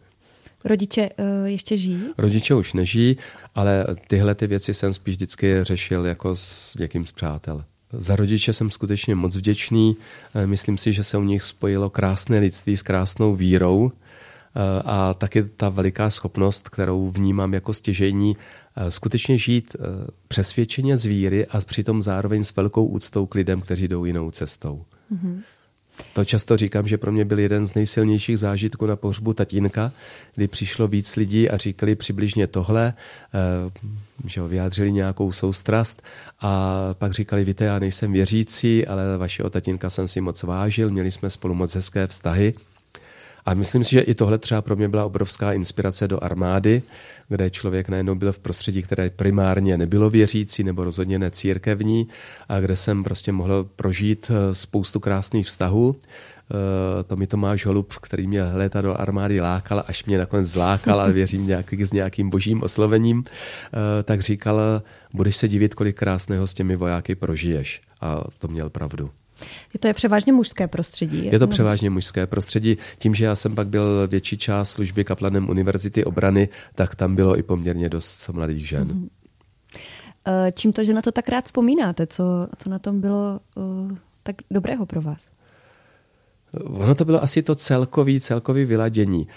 Rodiče uh, ještě žijí? Rodiče už nežijí, ale tyhle ty věci jsem spíš vždycky řešil jako s někým z přátel. Za rodiče jsem skutečně moc vděčný. Eh, myslím si, že se u nich spojilo krásné lidství s krásnou vírou eh, a taky ta veliká schopnost, kterou vnímám jako stěžení, skutečně žít přesvědčeně z víry a přitom zároveň s velkou úctou k lidem, kteří jdou jinou cestou. Mm-hmm. To často říkám, že pro mě byl jeden z nejsilnějších zážitků na pohřbu tatínka, kdy přišlo víc lidí a říkali přibližně tohle, eh, že vyjádřili nějakou soustrast a pak říkali, víte, já nejsem věřící, ale vašeho tatínka jsem si moc vážil, měli jsme spolu moc hezké vztahy. A myslím si, že i tohle třeba pro mě byla obrovská inspirace do armády, kde člověk najednou byl v prostředí, které primárně nebylo věřící nebo rozhodně ne církevní a kde jsem prostě mohl prožít eh, spoustu krásných vztahů. Eh, to mi Tomáš Holub, který mě léta do armády lákal, až mě nakonec zlákal, ale věřím nějaký, s nějakým božím oslovením, eh, tak říkal, budeš se divit, kolik krásného s těmi vojáky prožiješ. A to měl pravdu. Je to je převážně mužské prostředí. Je to převážně mužské prostředí. Tím, že já jsem pak byl větší část služby kaplanem Univerzity obrany, tak tam bylo i poměrně dost mladých žen. Mm-hmm. Čím to, že na to tak rád vzpomínáte? Co, co na tom bylo uh, tak dobrého pro vás? Ono to bylo asi to celkový, celkový vyladění.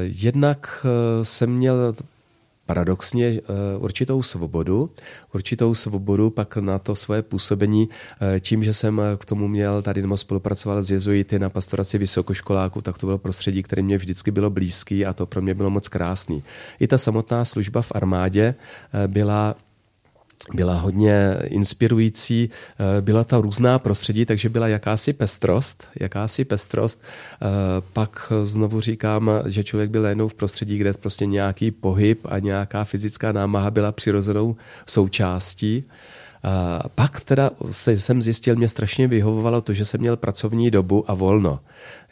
Jednak jsem měl paradoxně eh, určitou svobodu, určitou svobodu pak na to svoje působení eh, tím, že jsem eh, k tomu měl tady nebo spolupracoval s jezuity na pastoraci vysokoškoláků, tak to bylo prostředí, které mě vždycky bylo blízký a to pro mě bylo moc krásný. I ta samotná služba v armádě byla byla hodně inspirující, eh, byla ta různá prostředí, takže byla jakási pestrost, jakási pestrost. Eh, pak znovu říkám, že člověk byl jenom v prostředí, kde prostě nějaký pohyb a nějaká fyzická námaha byla přirozenou součástí. A pak teda jsem zjistil, mě strašně vyhovovalo to, že jsem měl pracovní dobu a volno.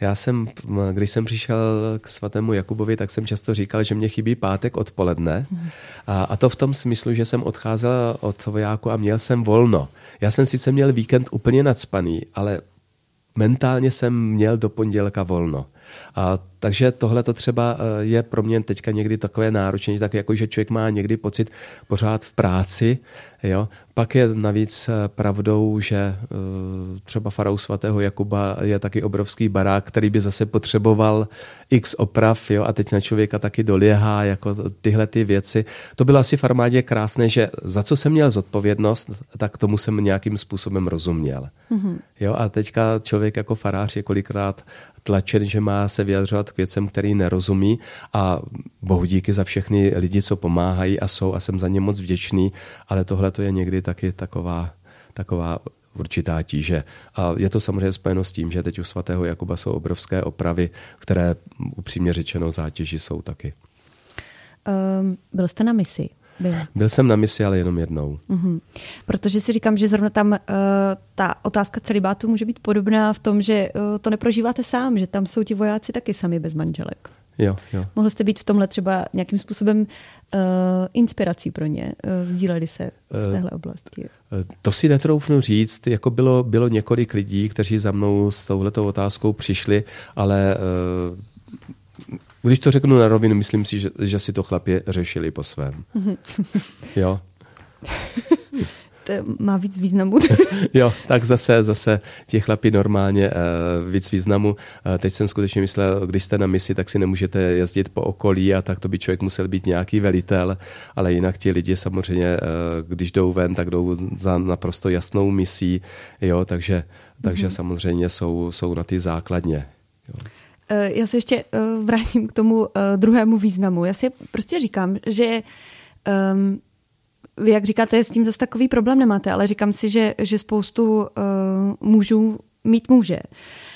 Já jsem, když jsem přišel k svatému Jakubovi, tak jsem často říkal, že mě chybí pátek odpoledne. A, a to v tom smyslu, že jsem odcházel od vojáku a měl jsem volno. Já jsem sice měl víkend úplně nadspaný, ale mentálně jsem měl do pondělka volno. A takže tohle to třeba eh, je pro mě teďka někdy takové náročné, tak jako, že člověk má někdy pocit pořád v práci, jo. Pak je navíc eh, pravdou, že eh, třeba farou svatého Jakuba je taky obrovský barák, který by zase potřeboval x oprav, jo, a teď na člověka taky doléhá jako tyhle ty věci. To bylo asi v armádě krásné, že za co jsem měl zodpovědnost, tak tomu jsem nějakým způsobem rozuměl. Mm-hmm. Jo, a teďka člověk jako farář je kolikrát tlačen, že má se vyjadřovat k věcem, který nerozumí a bohu díky za všechny lidi, co pomáhají a jsou a jsem za ně moc vděčný, ale tohle to je někdy taky taková, taková určitá tíže. A je to samozřejmě spojeno s tím, že teď u svatého Jakuba jsou obrovské opravy, které upřímně řečeno zátěži jsou taky. Um, byl jste na misi? Byl. Byl jsem na misi, ale jenom jednou. Mm-hmm. Protože si říkám, že zrovna tam uh, ta otázka celibátu může být podobná v tom, že uh, to neprožíváte sám, že tam jsou ti vojáci taky sami bez manželek. Jo, jo. Mohl jste být v tomhle třeba nějakým způsobem uh, inspirací pro ně? Uh, sdíleli se v téhle oblasti? Uh, to si netroufnu říct. Jako bylo, bylo několik lidí, kteří za mnou s touhletou otázkou přišli, ale uh, když to řeknu na rovinu, myslím si, že, že si to chlapě řešili po svém. jo. to má víc významu. jo, tak zase, zase ti chlapi normálně uh, víc významu. Uh, teď jsem skutečně myslel, když jste na misi, tak si nemůžete jezdit po okolí a tak to by člověk musel být nějaký velitel, ale jinak ti lidi samozřejmě, uh, když jdou ven, tak jdou za naprosto jasnou misí, jo, takže, takže mm-hmm. samozřejmě jsou, jsou na ty základně. Jo. Eh, já se ještě eh, vrátím k tomu eh, druhému významu. Já si prostě říkám, že um, vy, jak říkáte, s tím zase takový problém nemáte, ale říkám si, že, že spoustu uh, mužů mít může. Uh,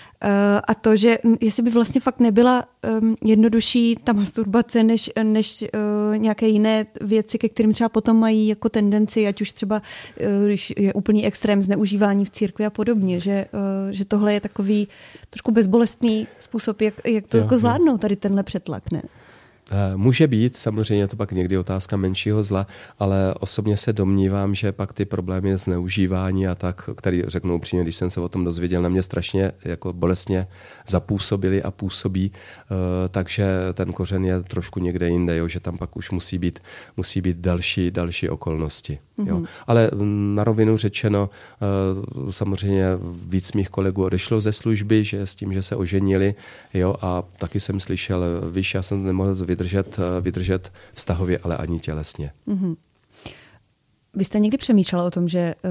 a to, že jestli by vlastně fakt nebyla um, jednodušší ta masturbace než, než uh, nějaké jiné věci, ke kterým třeba potom mají jako tendenci, ať už třeba uh, když je úplný extrém zneužívání v církvi a podobně, že, uh, že tohle je takový trošku bezbolestný způsob, jak, jak to jo, jako zvládnout, tady tenhle přetlak, ne? Eh, může být, samozřejmě to pak někdy otázka menšího zla, ale osobně se domnívám, že pak ty problémy zneužívání a tak, který řeknu upřímně, když jsem se o tom dozvěděl, na mě strašně jako bolestně zapůsobili a působí, eh, takže ten kořen je trošku někde jinde, jo, že tam pak už musí být, musí být další, další okolnosti. Mm-hmm. Jo. Mhm. Ale na rovinu řečeno, eh, samozřejmě víc mých kolegů odešlo ze služby, že s tím, že se oženili, jo, a taky jsem slyšel, víš, já jsem nemohl vydržet, eh, vydržet vztahově, ale ani tělesně. Mm-hmm. Vy jste někdy přemýšlel o tom, že uh,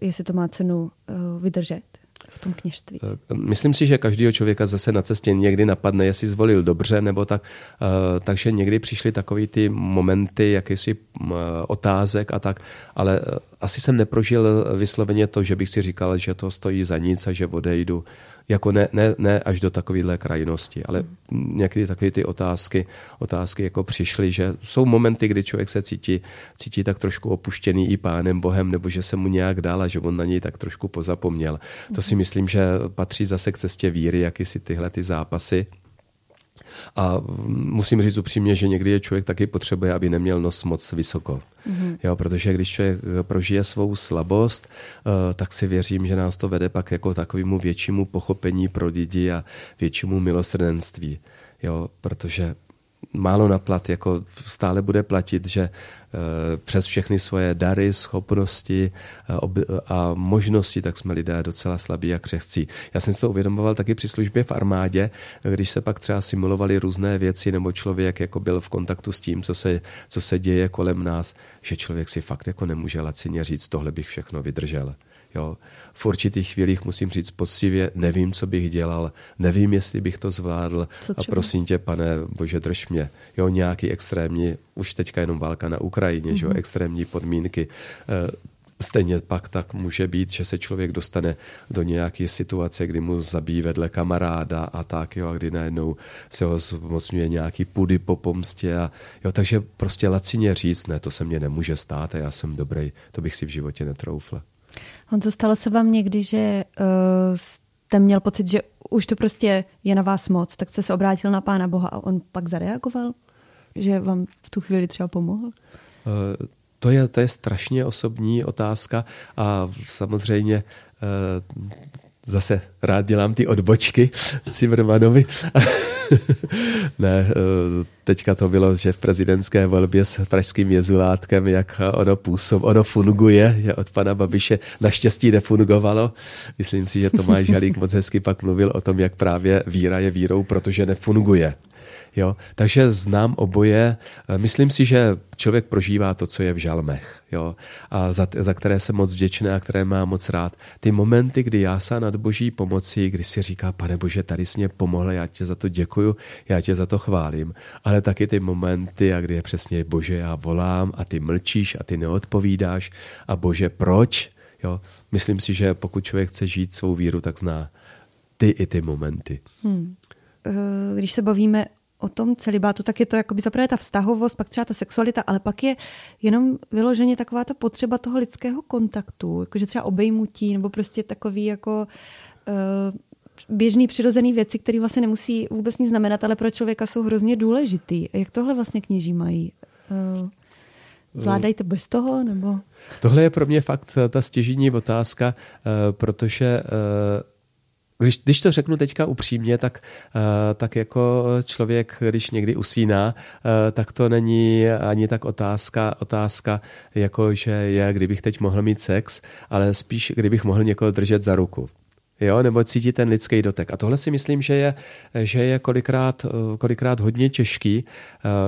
jestli to má cenu uh, vydržet? v tom kněžství? Myslím si, že každého člověka zase na cestě někdy napadne, jestli zvolil dobře, nebo tak. Takže někdy přišly takové ty momenty, jakýsi otázek a tak, ale asi jsem neprožil vysloveně to, že bych si říkal, že to stojí za nic a že odejdu jako ne, ne, ne až do takovéhle krajnosti, ale někdy takové ty otázky, otázky jako přišly, že jsou momenty, kdy člověk se cítí, cítí tak trošku opuštěný i pánem Bohem, nebo že se mu nějak dál a že on na něj tak trošku pozapomněl. To si hmm. myslím, že patří zase k cestě víry, jaký si tyhle ty zápasy. A musím říct upřímně, že někdy je člověk taky potřebuje, aby neměl nos moc vysoko. Mm-hmm. Jo, protože když člověk eh, prožije svou slabost, uh, tak si věřím, že nás to vede pak jako takovému většímu pochopení pro lidi a většímu milosrdenství. Jo, protože málo na plat, jako stále bude platit, že eh, přes všechny svoje dary, schopnosti eh, a možnosti, tak jsme lidé docela slabí a křehcí. Já jsem si to uvědomoval taky při službě v armádě, když se pak třeba simulovali různé věci, nebo člověk jako byl v kontaktu s tím, co se, co se děje kolem nás, že člověk si fakt jako nemůže lacině říct, tohle bych všechno vydržel. Jo. V určitých chvílích musím říct poctivě, nevím, co bych dělal, nevím, jestli bych to zvládl a prosím tě, pane Bože, drž mě. Jo, nějaký extrémní, už teďka jenom válka na Ukrajině, mm-hmm. že jo, mhm. extrémní podmínky. Eh, stejně pak tak může být, že se člověk dostane do nějaké situace, kdy mu zabíjí vedle kamaráda a tak, jo, a kdy najednou se ho zmocňuje nějaký pudy po pomstě. A, jo, takže prostě lacině říct, ne, to se mně nemůže stát a já jsem dobrý, to bych si v životě netroufl. Honzo, stalo se vám někdy, že uh, jste měl pocit, že už to prostě je na vás moc, tak jste se obrátil na Pána Boha a on pak zareagoval? Že vám v tu chvíli třeba pomohl? Uh, to je, to je strašně osobní otázka a samozřejmě uh, zase rád dělám ty odbočky Cimrmanovi. ne, eh, teďka to bylo, že v prezidentské volbě s pražským jezulátkem, jak ono působ, ono funguje, že od pana Babiše naštěstí nefungovalo. Myslím si, že Tomáš Žalík moc hezky pak mluvil o tom, jak právě víra je vírou, protože nefunguje. Jo? Takže znám oboje. Myslím si, že člověk prožívá to, co je v žalmech, jo? a za, za které jsem moc vděčný a které má moc rád. Ty momenty, kdy já se nad boží pomocí, kdy si říká, pane Bože, tady jsi mě pomohl, já tě za to děkuju, já tě za to chválím. Ale taky ty momenty, a kdy je přesně Bože, já volám a ty mlčíš a ty neodpovídáš a Bože, proč? Jo? Myslím si, že pokud člověk chce žít svou víru, tak zná ty i ty momenty. Hmm. Eh, když se bavíme o tom celibátu, tak je to jakoby zaprvé ta vztahovost, pak třeba ta sexualita, ale pak je jenom vyloženě taková ta potřeba toho lidského kontaktu, jakože třeba obejmutí, nebo prostě takový jako uh, běžný přirozený věci, které vlastně nemusí vůbec nic znamenat, ale pro člověka jsou hrozně důležitý. Jak tohle vlastně kněží mají? Uh, Zvládají to bez toho? Nebo? Tohle je pro mě fakt ta stěžení otázka, uh, protože když, když to řeknu teďka upřímně, tak, uh, tak jako člověk, když někdy usíná, uh, tak to není ani tak otázka, otázka, jako že je, kdybych teď mohl mít sex, ale spíš, kdybych mohl někoho držet za ruku jo, nebo cítit ten lidský dotek. A tohle si myslím, že je, že je kolikrát, kolikrát hodně těžký.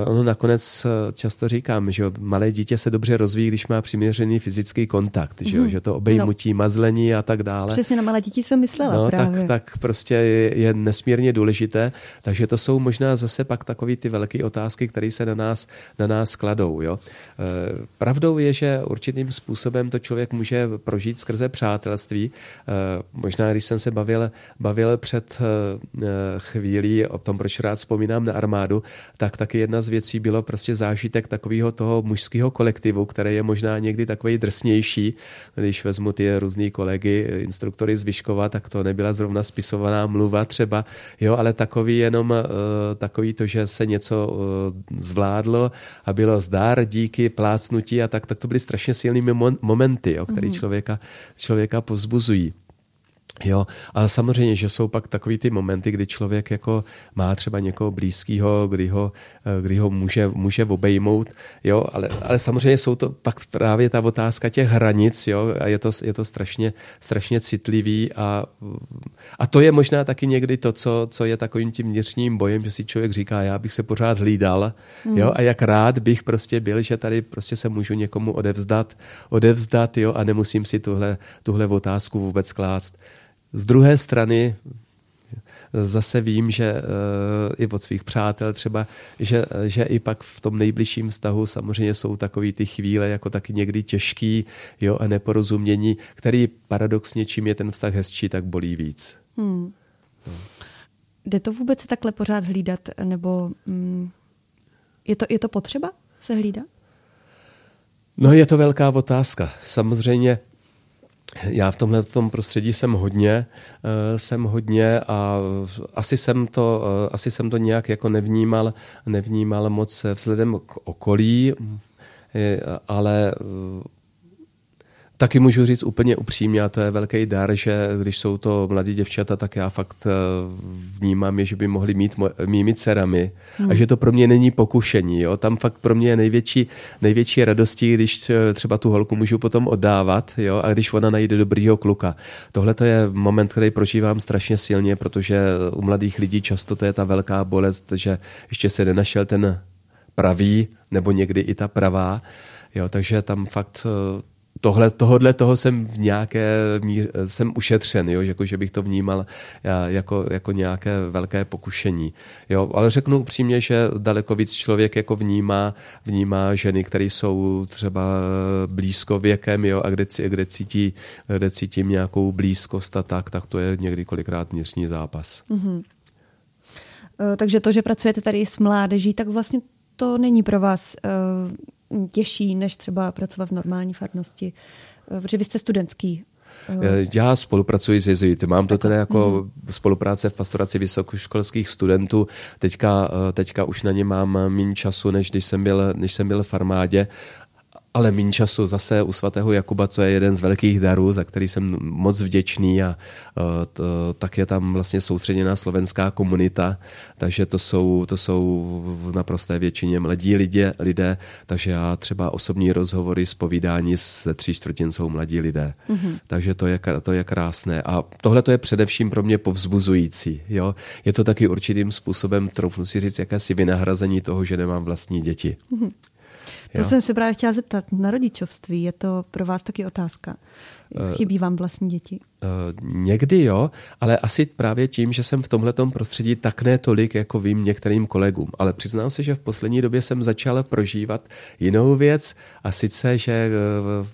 Uh, ono nakonec eh, často říkám, že malé dítě se dobře rozvíjí, když má přiměřený fyzický kontakt, že, mm. že to obejmutí, no. mazlení a tak dále. Přesně na malé děti jsem myslela no, právě. Tak, tak prostě je, je nesmírně důležité, takže to jsou možná zase pak takové ty velké otázky, které se na nás, na nás kladou. Jo. Uh, pravdou je, že určitým způsobem to člověk může prožít skrze přátelství. Možná když jsem se bavil, bavil před eh, chvílí o tom, proč rád vzpomínám na armádu, tak taky jedna z věcí bylo prostě zážitek takového toho mužského kolektivu, který je možná někdy takový drsnější. Když vezmu ty různý kolegy, instruktory z Vyškova, tak to nebyla zrovna spisovaná mluva třeba, jo, ale takový jenom eh, takový to, že se něco eh, zvládlo a bylo zdár díky plácnutí a tak, tak to byly strašně silné momenty, jo, které mm-hmm. člověka, člověka pozbuzují. Jo, a samozřejmě, že jsou pak takový ty momenty, kdy člověk jako má třeba někoho blízkého, kdy ho, eh, kdy ho může, může obejmout, jo, ale, ale samozřejmě jsou to pak právě ta otázka těch hranic, jo, a je to, je to strašně, strašně citlivý a, a to je možná taky někdy to, co, co je takovým tím vnitřním bojem, že si člověk říká, já bych se pořád hlídal, hmm. jo, a jak rád bych prostě byl, že tady prostě se můžu někomu odevzdat, odevzdat, jo, a nemusím si tuhle, tuhle otázku vůbec klást. Z druhé strany zase vím, že uh, i od svých přátel třeba, že, že i pak v tom nejbližším vztahu samozřejmě jsou takové ty chvíle jako taky někdy těžký jo, a neporozumění, který paradoxně, čím je ten vztah hezčí, tak bolí víc. Hmm. No. Jde to vůbec se takhle pořád hlídat, nebo mm, je, to, je to potřeba se hlídat? No je to velká otázka. Samozřejmě já v tomhle tom prostředí jsem hodně, uh, jsem hodně a asi jsem to, uh, asi jsem to nějak jako nevnímal, nevnímal moc vzhledem k okolí, ale uh, Taky můžu říct úplně upřímně, a to je velký dar, že když jsou to mladí děvčata, tak já fakt eh, vnímám je, že by mohli mít mými dcerami hmm. a že to pro mě není pokušení. Jo? Tam fakt pro mě je největší, největší radostí, když eh, třeba tu holku můžu potom oddávat jo? a když ona najde dobrýho kluka. Tohle to je moment, který prožívám strašně silně, protože u mladých lidí často to je ta velká bolest, že ještě se nenašel ten pravý nebo někdy i ta pravá. Jo, takže tam fakt eh, tohle, tohodle toho jsem v nějaké mír, jsem ušetřen, jo, jako, že bych to vnímal jako, jako nějaké velké pokušení. Jo, ale řeknu upřímně, že daleko víc člověk jako vnímá, vnímá ženy, které jsou třeba blízko věkem, jo, a kde, kde, cítí, kde cítím nějakou blízkost a tak, tak to je někdy kolikrát vnitřní zápas. Mm-hmm. Takže to, že pracujete tady s mládeží, tak vlastně to není pro vás uh těžší, než třeba pracovat v normální farnosti? Eh, protože vy jste studentský eh, já spolupracuji s jezuity. Mám to tedy jako mm. spolupráce v pastoraci vysokoškolských studentů. Teďka, eh, teďka už na ně mám méně času, než když jsem byl, než jsem byl v armádě ale méně času zase u svatého Jakuba, to je jeden z velkých darů, za který jsem moc vděčný a to, tak je tam vlastně soustředěná slovenská komunita, takže to jsou, to jsou v naprosté většině mladí lidé, lidé, takže já třeba osobní rozhovory, povídání se tří čtvrtin jsou mladí lidé. Mm-hmm. Takže to je, to je krásné. A tohle to je především pro mě povzbuzující. Jo? Je to taky určitým způsobem, troufnu si říct, jakési vynahrazení toho, že nemám vlastní děti. Mm-hmm. To jsem se právě chtěla zeptat. Na rodičovství je to pro vás taky otázka. Eh, Chybí vám vlastní děti? Uh, někdy jo, ale asi právě tím, že jsem v tomhletom prostředí tak ne tolik, jako vím některým kolegům. Ale přiznám se, že v poslední době jsem začal prožívat jinou věc a sice, že eh,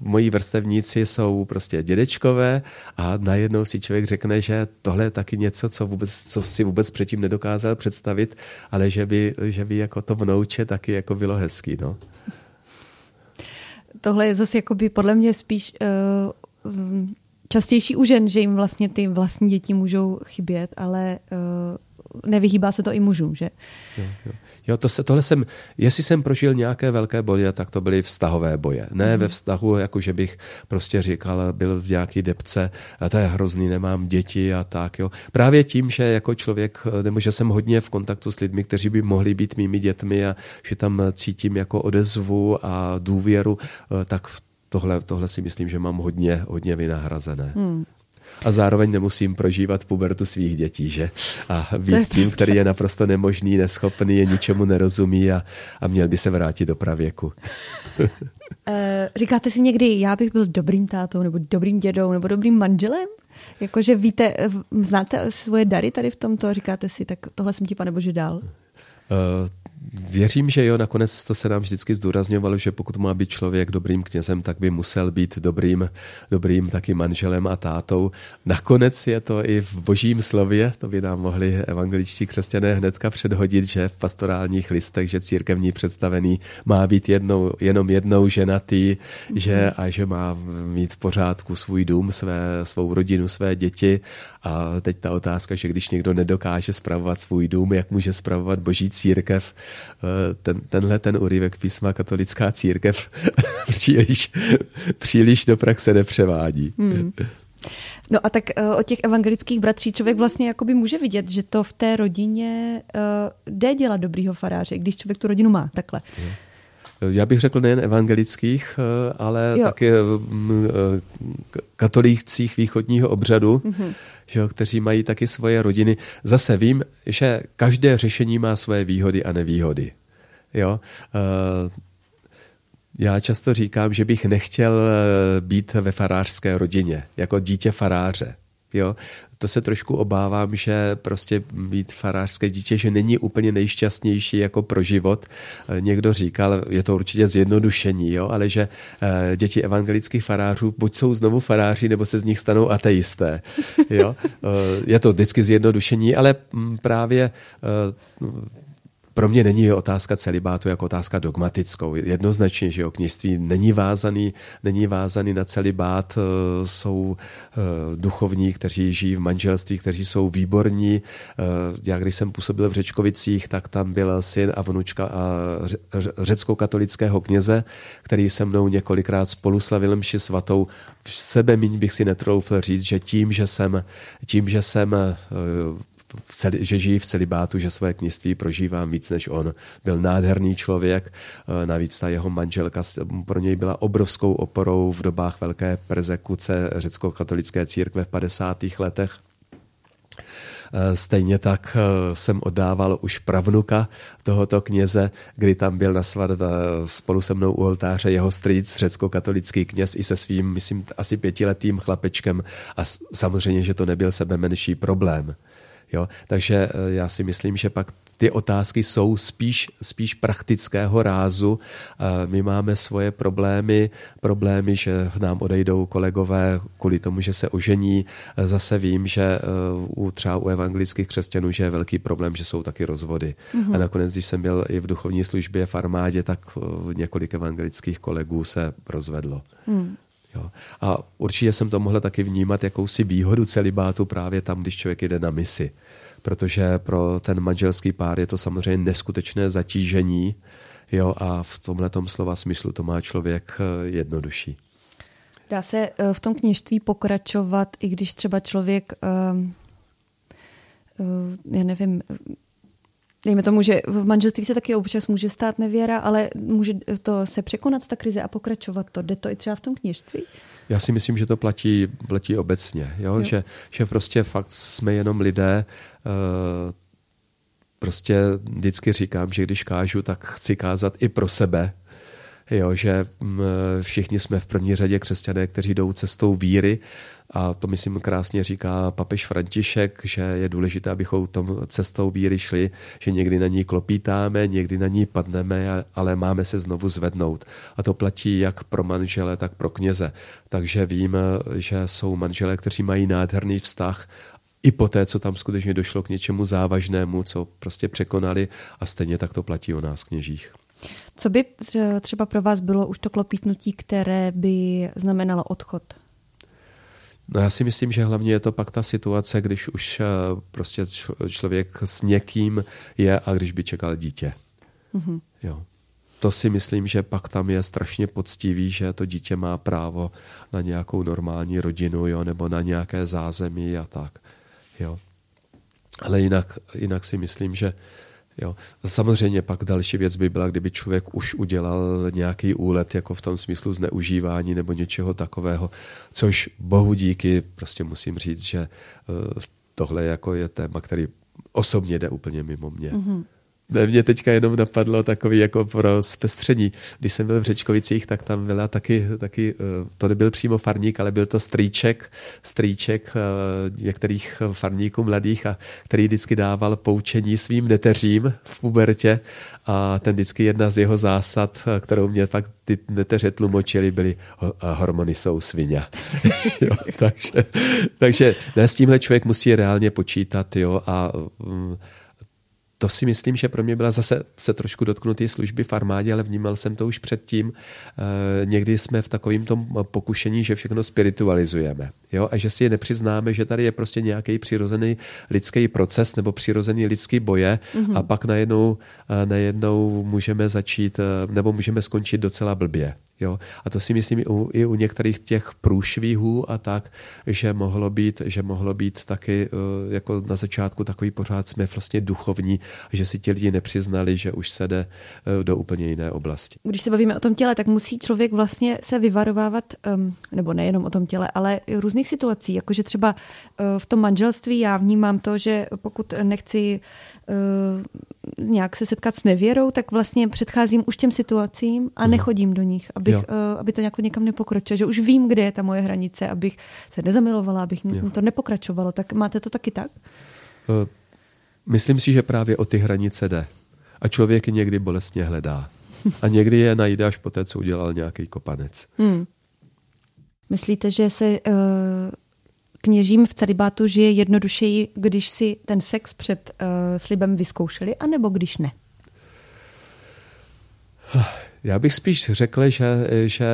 moji vrstevníci jsou prostě dědečkové a najednou si člověk řekne, že tohle je taky něco, co, vůbec, co si vůbec předtím nedokázal představit, ale že by, že by jako to vnouče taky jako bylo hezký. No tohle je zase jakoby podle mě spíš uh, častější u žen, že jim vlastně ty vlastní děti můžou chybět, ale uh, nevyhýbá se to i mužům, že? Jo, jo. Jo, to se, tohle jsem, jestli jsem prožil nějaké velké boje, tak to byly vztahové boje. Ne mm. ve vztahu, jako že bych prostě říkal, byl v nějaký depce, a to je hrozný, nemám děti a tak. Jo. Právě tím, že jako člověk, nebo že jsem hodně v kontaktu s lidmi, kteří by mohli být mými dětmi a že tam cítím jako odezvu a důvěru, eh, tak tohle, tohle si myslím, že mám hodně, hodně vynahrazené. Mm a zároveň nemusím prožívat pubertu svých dětí, že? A být tím, který je naprosto nemožný, neschopný, je ničemu nerozumí a, a měl by se vrátit do pravěku. Eh, říkáte si někdy, já bych byl dobrým tátou, nebo dobrým dědou, nebo dobrým manželem? Jakože víte, znáte svoje dary tady v tomto, říkáte si, tak tohle jsem ti, pane Bože, dal? Uh, Věřím, že jo, nakonec to se nám vždycky zdůrazňovalo, že pokud má být člověk dobrým knězem, tak by musel být dobrým, dobrým taky manželem a tátou. Nakonec je to i v božím slově, to by nám mohli evangeličtí křesťané hnedka předhodit, že v pastorálních listech, že církevní představený má být jednou, jenom jednou ženatý, mm-hmm. že, a že má mít v pořádku svůj dům, své, svou rodinu, své děti. A teď ta otázka, že když někdo nedokáže spravovat svůj dům, jak může spravovat boží církev, ten, tenhle ten úryvek písma katolická církev příliš, příliš do praxe nepřevádí. Hmm. No a tak uh, od těch evangelických bratří člověk vlastně jakoby může vidět, že to v té rodině uh, jde dělat dobrýho faráře, když člověk tu rodinu má takhle. Já bych řekl nejen evangelických, ale jo. také katolíkcích východního obřadu, mm-hmm. že, kteří mají taky svoje rodiny. Zase vím, že každé řešení má svoje výhody a nevýhody. Jo? Já často říkám, že bych nechtěl eh, být ve farářské rodině, jako dítě faráře. Jo? To se trošku obávám, že prostě být farářské dítě, že není úplně nejšťastnější jako pro život. Eh, někdo říkal, je to určitě zjednodušení, jo? ale že děti evangelických farářů buď jsou znovu faráři, nebo se z nich stanou ateisté. Jo? Je to vždycky zjednodušení, ale mm, právě pro mě není otázka celibátu jako otázka dogmatickou. Jednoznačně, že jo, kněžství není vázaný, není vázaný na celibát, eh, jsou eh, duchovní, kteří žijí v manželství, kteří jsou výborní. Eh, já když jsem působil v Řečkovicích, tak tam byl syn a vnučka a řecko-katolického kněze, který se mnou několikrát spolu slavil mši svatou. V sebe míň bych si netroufl říct, že tím, že jsem, tím, že jsem že žijí v celibátu, že své kněžství prožívám víc než on. Byl nádherný člověk, eh, navíc ta jeho manželka pro něj byla obrovskou oporou v dobách velké persekuce řecko-katolické církve v 50. letech. Eh, stejně tak eh, jsem oddával už pravnuka tohoto kněze, kdy tam byl na svatbě spolu se mnou u oltáře jeho strýc, řecko-katolický kněz i se svým, myslím, asi pětiletým chlapečkem a samozřejmě, že to nebyl sebe menší problém. Jo? Takže eh, já si myslím, že pak ty otázky jsou spíš, spíš praktického rázu. Eh, my máme svoje problémy, problémy, že nám odejdou kolegové kvůli tomu, že se ožení. Eh, zase vím, že u, třeba u evangelických křesťanů, že je velký problém, že jsou taky rozvody. Mm-hmm. A nakonec, když jsem byl i v duchovní službě v armádě, tak několik evangelických kolegů se rozvedlo. Mm. Jo. A určitě jsem to mohl taky vnímat jakousi výhodu celibátu právě tam, když člověk jde na misi protože pro ten manželský pár je to samozřejmě neskutečné zatížení, Jo, a v tomhle slova smyslu to má člověk eh, jednodušší. Dá se v tom kněžství pokračovat, i když třeba člověk, já nevím, dejme tomu, že v manželství se taky občas může stát nevěra, ale může to se překonat ta krize a pokračovat to. Jde to i třeba v tom kněžství? Já si myslím, že to platí, platí obecně, jo? jo. Že, že prostě fakt jsme jenom lidé, uh, prostě vždycky říkám, že když kážu, tak chci kázat i pro sebe, jo, že mm, všichni jsme v první řadě křesťané, kteří jdou cestou víry a to myslím krásně říká papež František, že je důležité, abychom tom cestou víry šli, že někdy na ní klopítáme, někdy na ní padneme, ale máme se znovu zvednout. A to platí jak pro manžele, tak pro kněze. Takže vím, že jsou manželé, kteří mají nádherný vztah i po té, co tam skutečně došlo k něčemu závažnému, co prostě překonali a stejně tak to platí o nás kněžích. Co by třeba pro vás bylo už to klopítnutí, které by znamenalo odchod? No já si myslím, že hlavně je to pak ta situace, když už eh, prostě člověk s někým je a když by čekal dítě. Mm-hmm. Jo. To si myslím, že pak tam je strašně poctivý, že to dítě má právo na nějakou normální rodinu, jo, nebo na nějaké zázemí a tak. Jo. Ale jinak, jinak si myslím, že Jo. Samozřejmě pak další věc by byla, kdyby člověk už udělal nějaký úlet, jako v tom smyslu zneužívání nebo něčeho takového, což bohu díky, prostě musím říct, že eh, tohle jako je téma, který osobně jde úplně mimo mě. Mm-hmm. Mě teďka jenom napadlo takový jako pro zpestření. Když jsem byl v Řečkovicích, tak tam byla taky, taky eh, to nebyl přímo farník, ale byl to strýček, strýček eh, některých farníků mladých, a který vždycky dával poučení svým neteřím v pubertě a ten vždycky jedna z jeho zásad, eh, kterou mě pak ty neteře tlumočili, byly hormony jsou svině. jo, takže, takže ne, s tímhle člověk musí reálně počítat jo, a um, to si myslím, že pro mě byla zase se trošku dotknutý služby v armádě, ale vnímal jsem to už předtím. E, někdy jsme v takovém tom pokušení, že všechno spiritualizujeme. Jo? A že si nepřiznáme, že tady je prostě nějaký přirozený lidský proces nebo přirozený lidský boje mm-hmm. a pak najednou, eh, najednou můžeme začít eh, nebo můžeme skončit docela blbě. Jo? A to si myslím i u, i u některých těch průšvihů a tak, že mohlo být, že mohlo být taky eh, jako na začátku takový pořád jsme vlastně duchovní, že si ti lidi nepřiznali, že už se jde eh, do úplně jiné oblasti. Když se bavíme o tom těle, tak musí člověk vlastně se vyvarovávat, nebo nejenom o tom těle, ale různých situací, jakože třeba eh, v tom manželství já vnímám to, že pokud nechci nějak se setkat s nevěrou, tak vlastně předcházím už těm situacím a mhm. nechodím do nich, abych, uh, aby to nějak někam nepokročilo, že už vím, kde je ta moje hranice, abych se nezamilovala, abych jo. to nepokračovalo. Tak máte to taky tak? Uh, myslím si, že právě o ty hranice jde. A člověk je někdy bolestně hledá. A někdy je najde až po té, co udělal nějaký kopanec. Hmm. Myslíte, že se uh, kněžím v celibátu žije jednodušeji, když si ten sex před uh, slibem vyzkoušeli, anebo když ne? Já bych spíš řekl, že, že,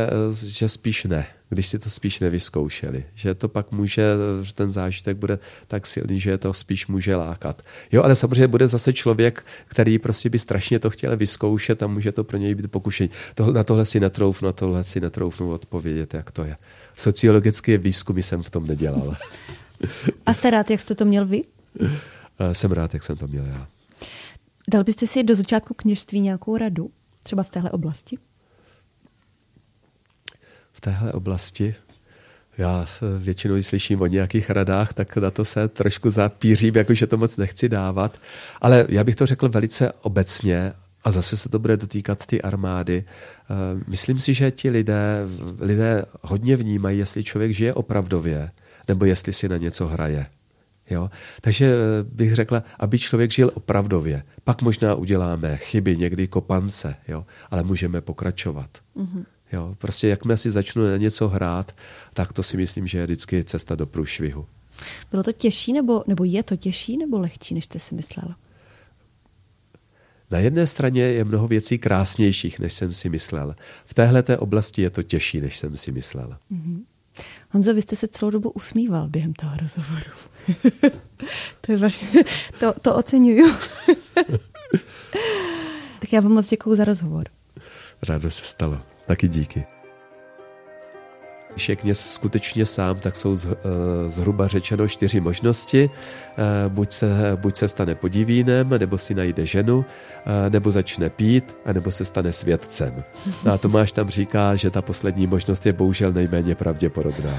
že spíš ne, když si to spíš nevyzkoušeli. Že to pak může, že ten zážitek bude tak silný, že to spíš může lákat. Jo, ale samozřejmě bude zase člověk, který prostě by strašně to chtěl vyzkoušet a může to pro něj být pokušení. Na tohle si netroufnu, na tohle si netroufnu odpovědět, jak to je sociologické výzkumy jsem v tom nedělal. A jste rád, jak jste to měl vy? Eh, jsem rád, jak jsem to měl já. Dal byste si do začátku kněžství nějakou radu? Třeba v téhle oblasti? V téhle oblasti? Já eh, většinou slyším o nějakých radách, tak na to se trošku zapířím, jakože to moc nechci dávat. Ale já bych to řekl velice obecně a zase se to bude dotýkat ty armády. Eh, myslím si, že ti lidé, lidé hodně vnímají, jestli člověk žije opravdově, nebo jestli si na něco hraje. Jo? Takže eh, bych řekla, aby člověk žil opravdově. Pak možná uděláme chyby, někdy kopance, jo? ale můžeme pokračovat. Mm-hmm. Jo? Prostě jakmile si začnu na něco hrát, tak to si myslím, že je vždycky cesta do průšvihu. Bylo to těžší, nebo, nebo je to těžší, nebo lehčí, než jste si myslela? Na jedné straně je mnoho věcí krásnějších, než jsem si myslel. V téhle oblasti je to těžší, než jsem si myslel. Mm-hmm. Honzo, vy jste se celou dobu usmíval během toho rozhovoru. to, je vaše, to, to oceňuju. tak Tak já vám moc děkuji za rozhovor. Rádo se stalo. Taky díky. Když je kněz skutečně sám, tak jsou eh, zhruba řečeno čtyři možnosti. Eh, buď se, buď se stane podivínem, nebo si najde ženu, eh, nebo začne pít, nebo se stane svědcem. No a Tomáš tam říká, že ta poslední možnost je bohužel nejméně pravděpodobná.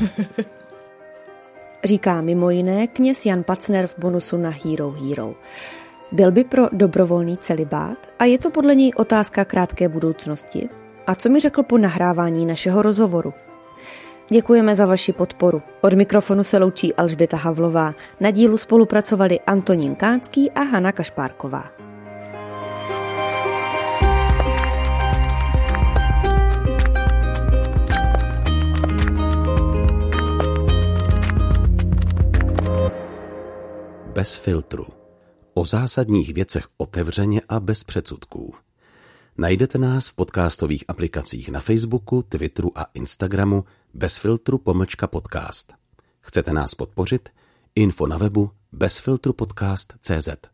Říká mimo jiné kněz Jan Pacner v bonusu na Hero Hero. Byl by pro dobrovolný celibát a je to podle něj otázka krátké budoucnosti? A co mi řekl po nahrávání našeho rozhovoru? Děkujeme za vaši podporu. Od mikrofonu se loučí Alžběta Havlová. Na dílu spolupracovali Antonín Kánský a Hana Kašpárková. Bez filtru. O zásadních věcech otevřeně a bez předsudků. Najdete nás v podcastových aplikacích na Facebooku, Twitteru a Instagramu bez filtru pomlčka podcast. Chcete nás podpořit? Info na webu bezfiltrupodcast.cz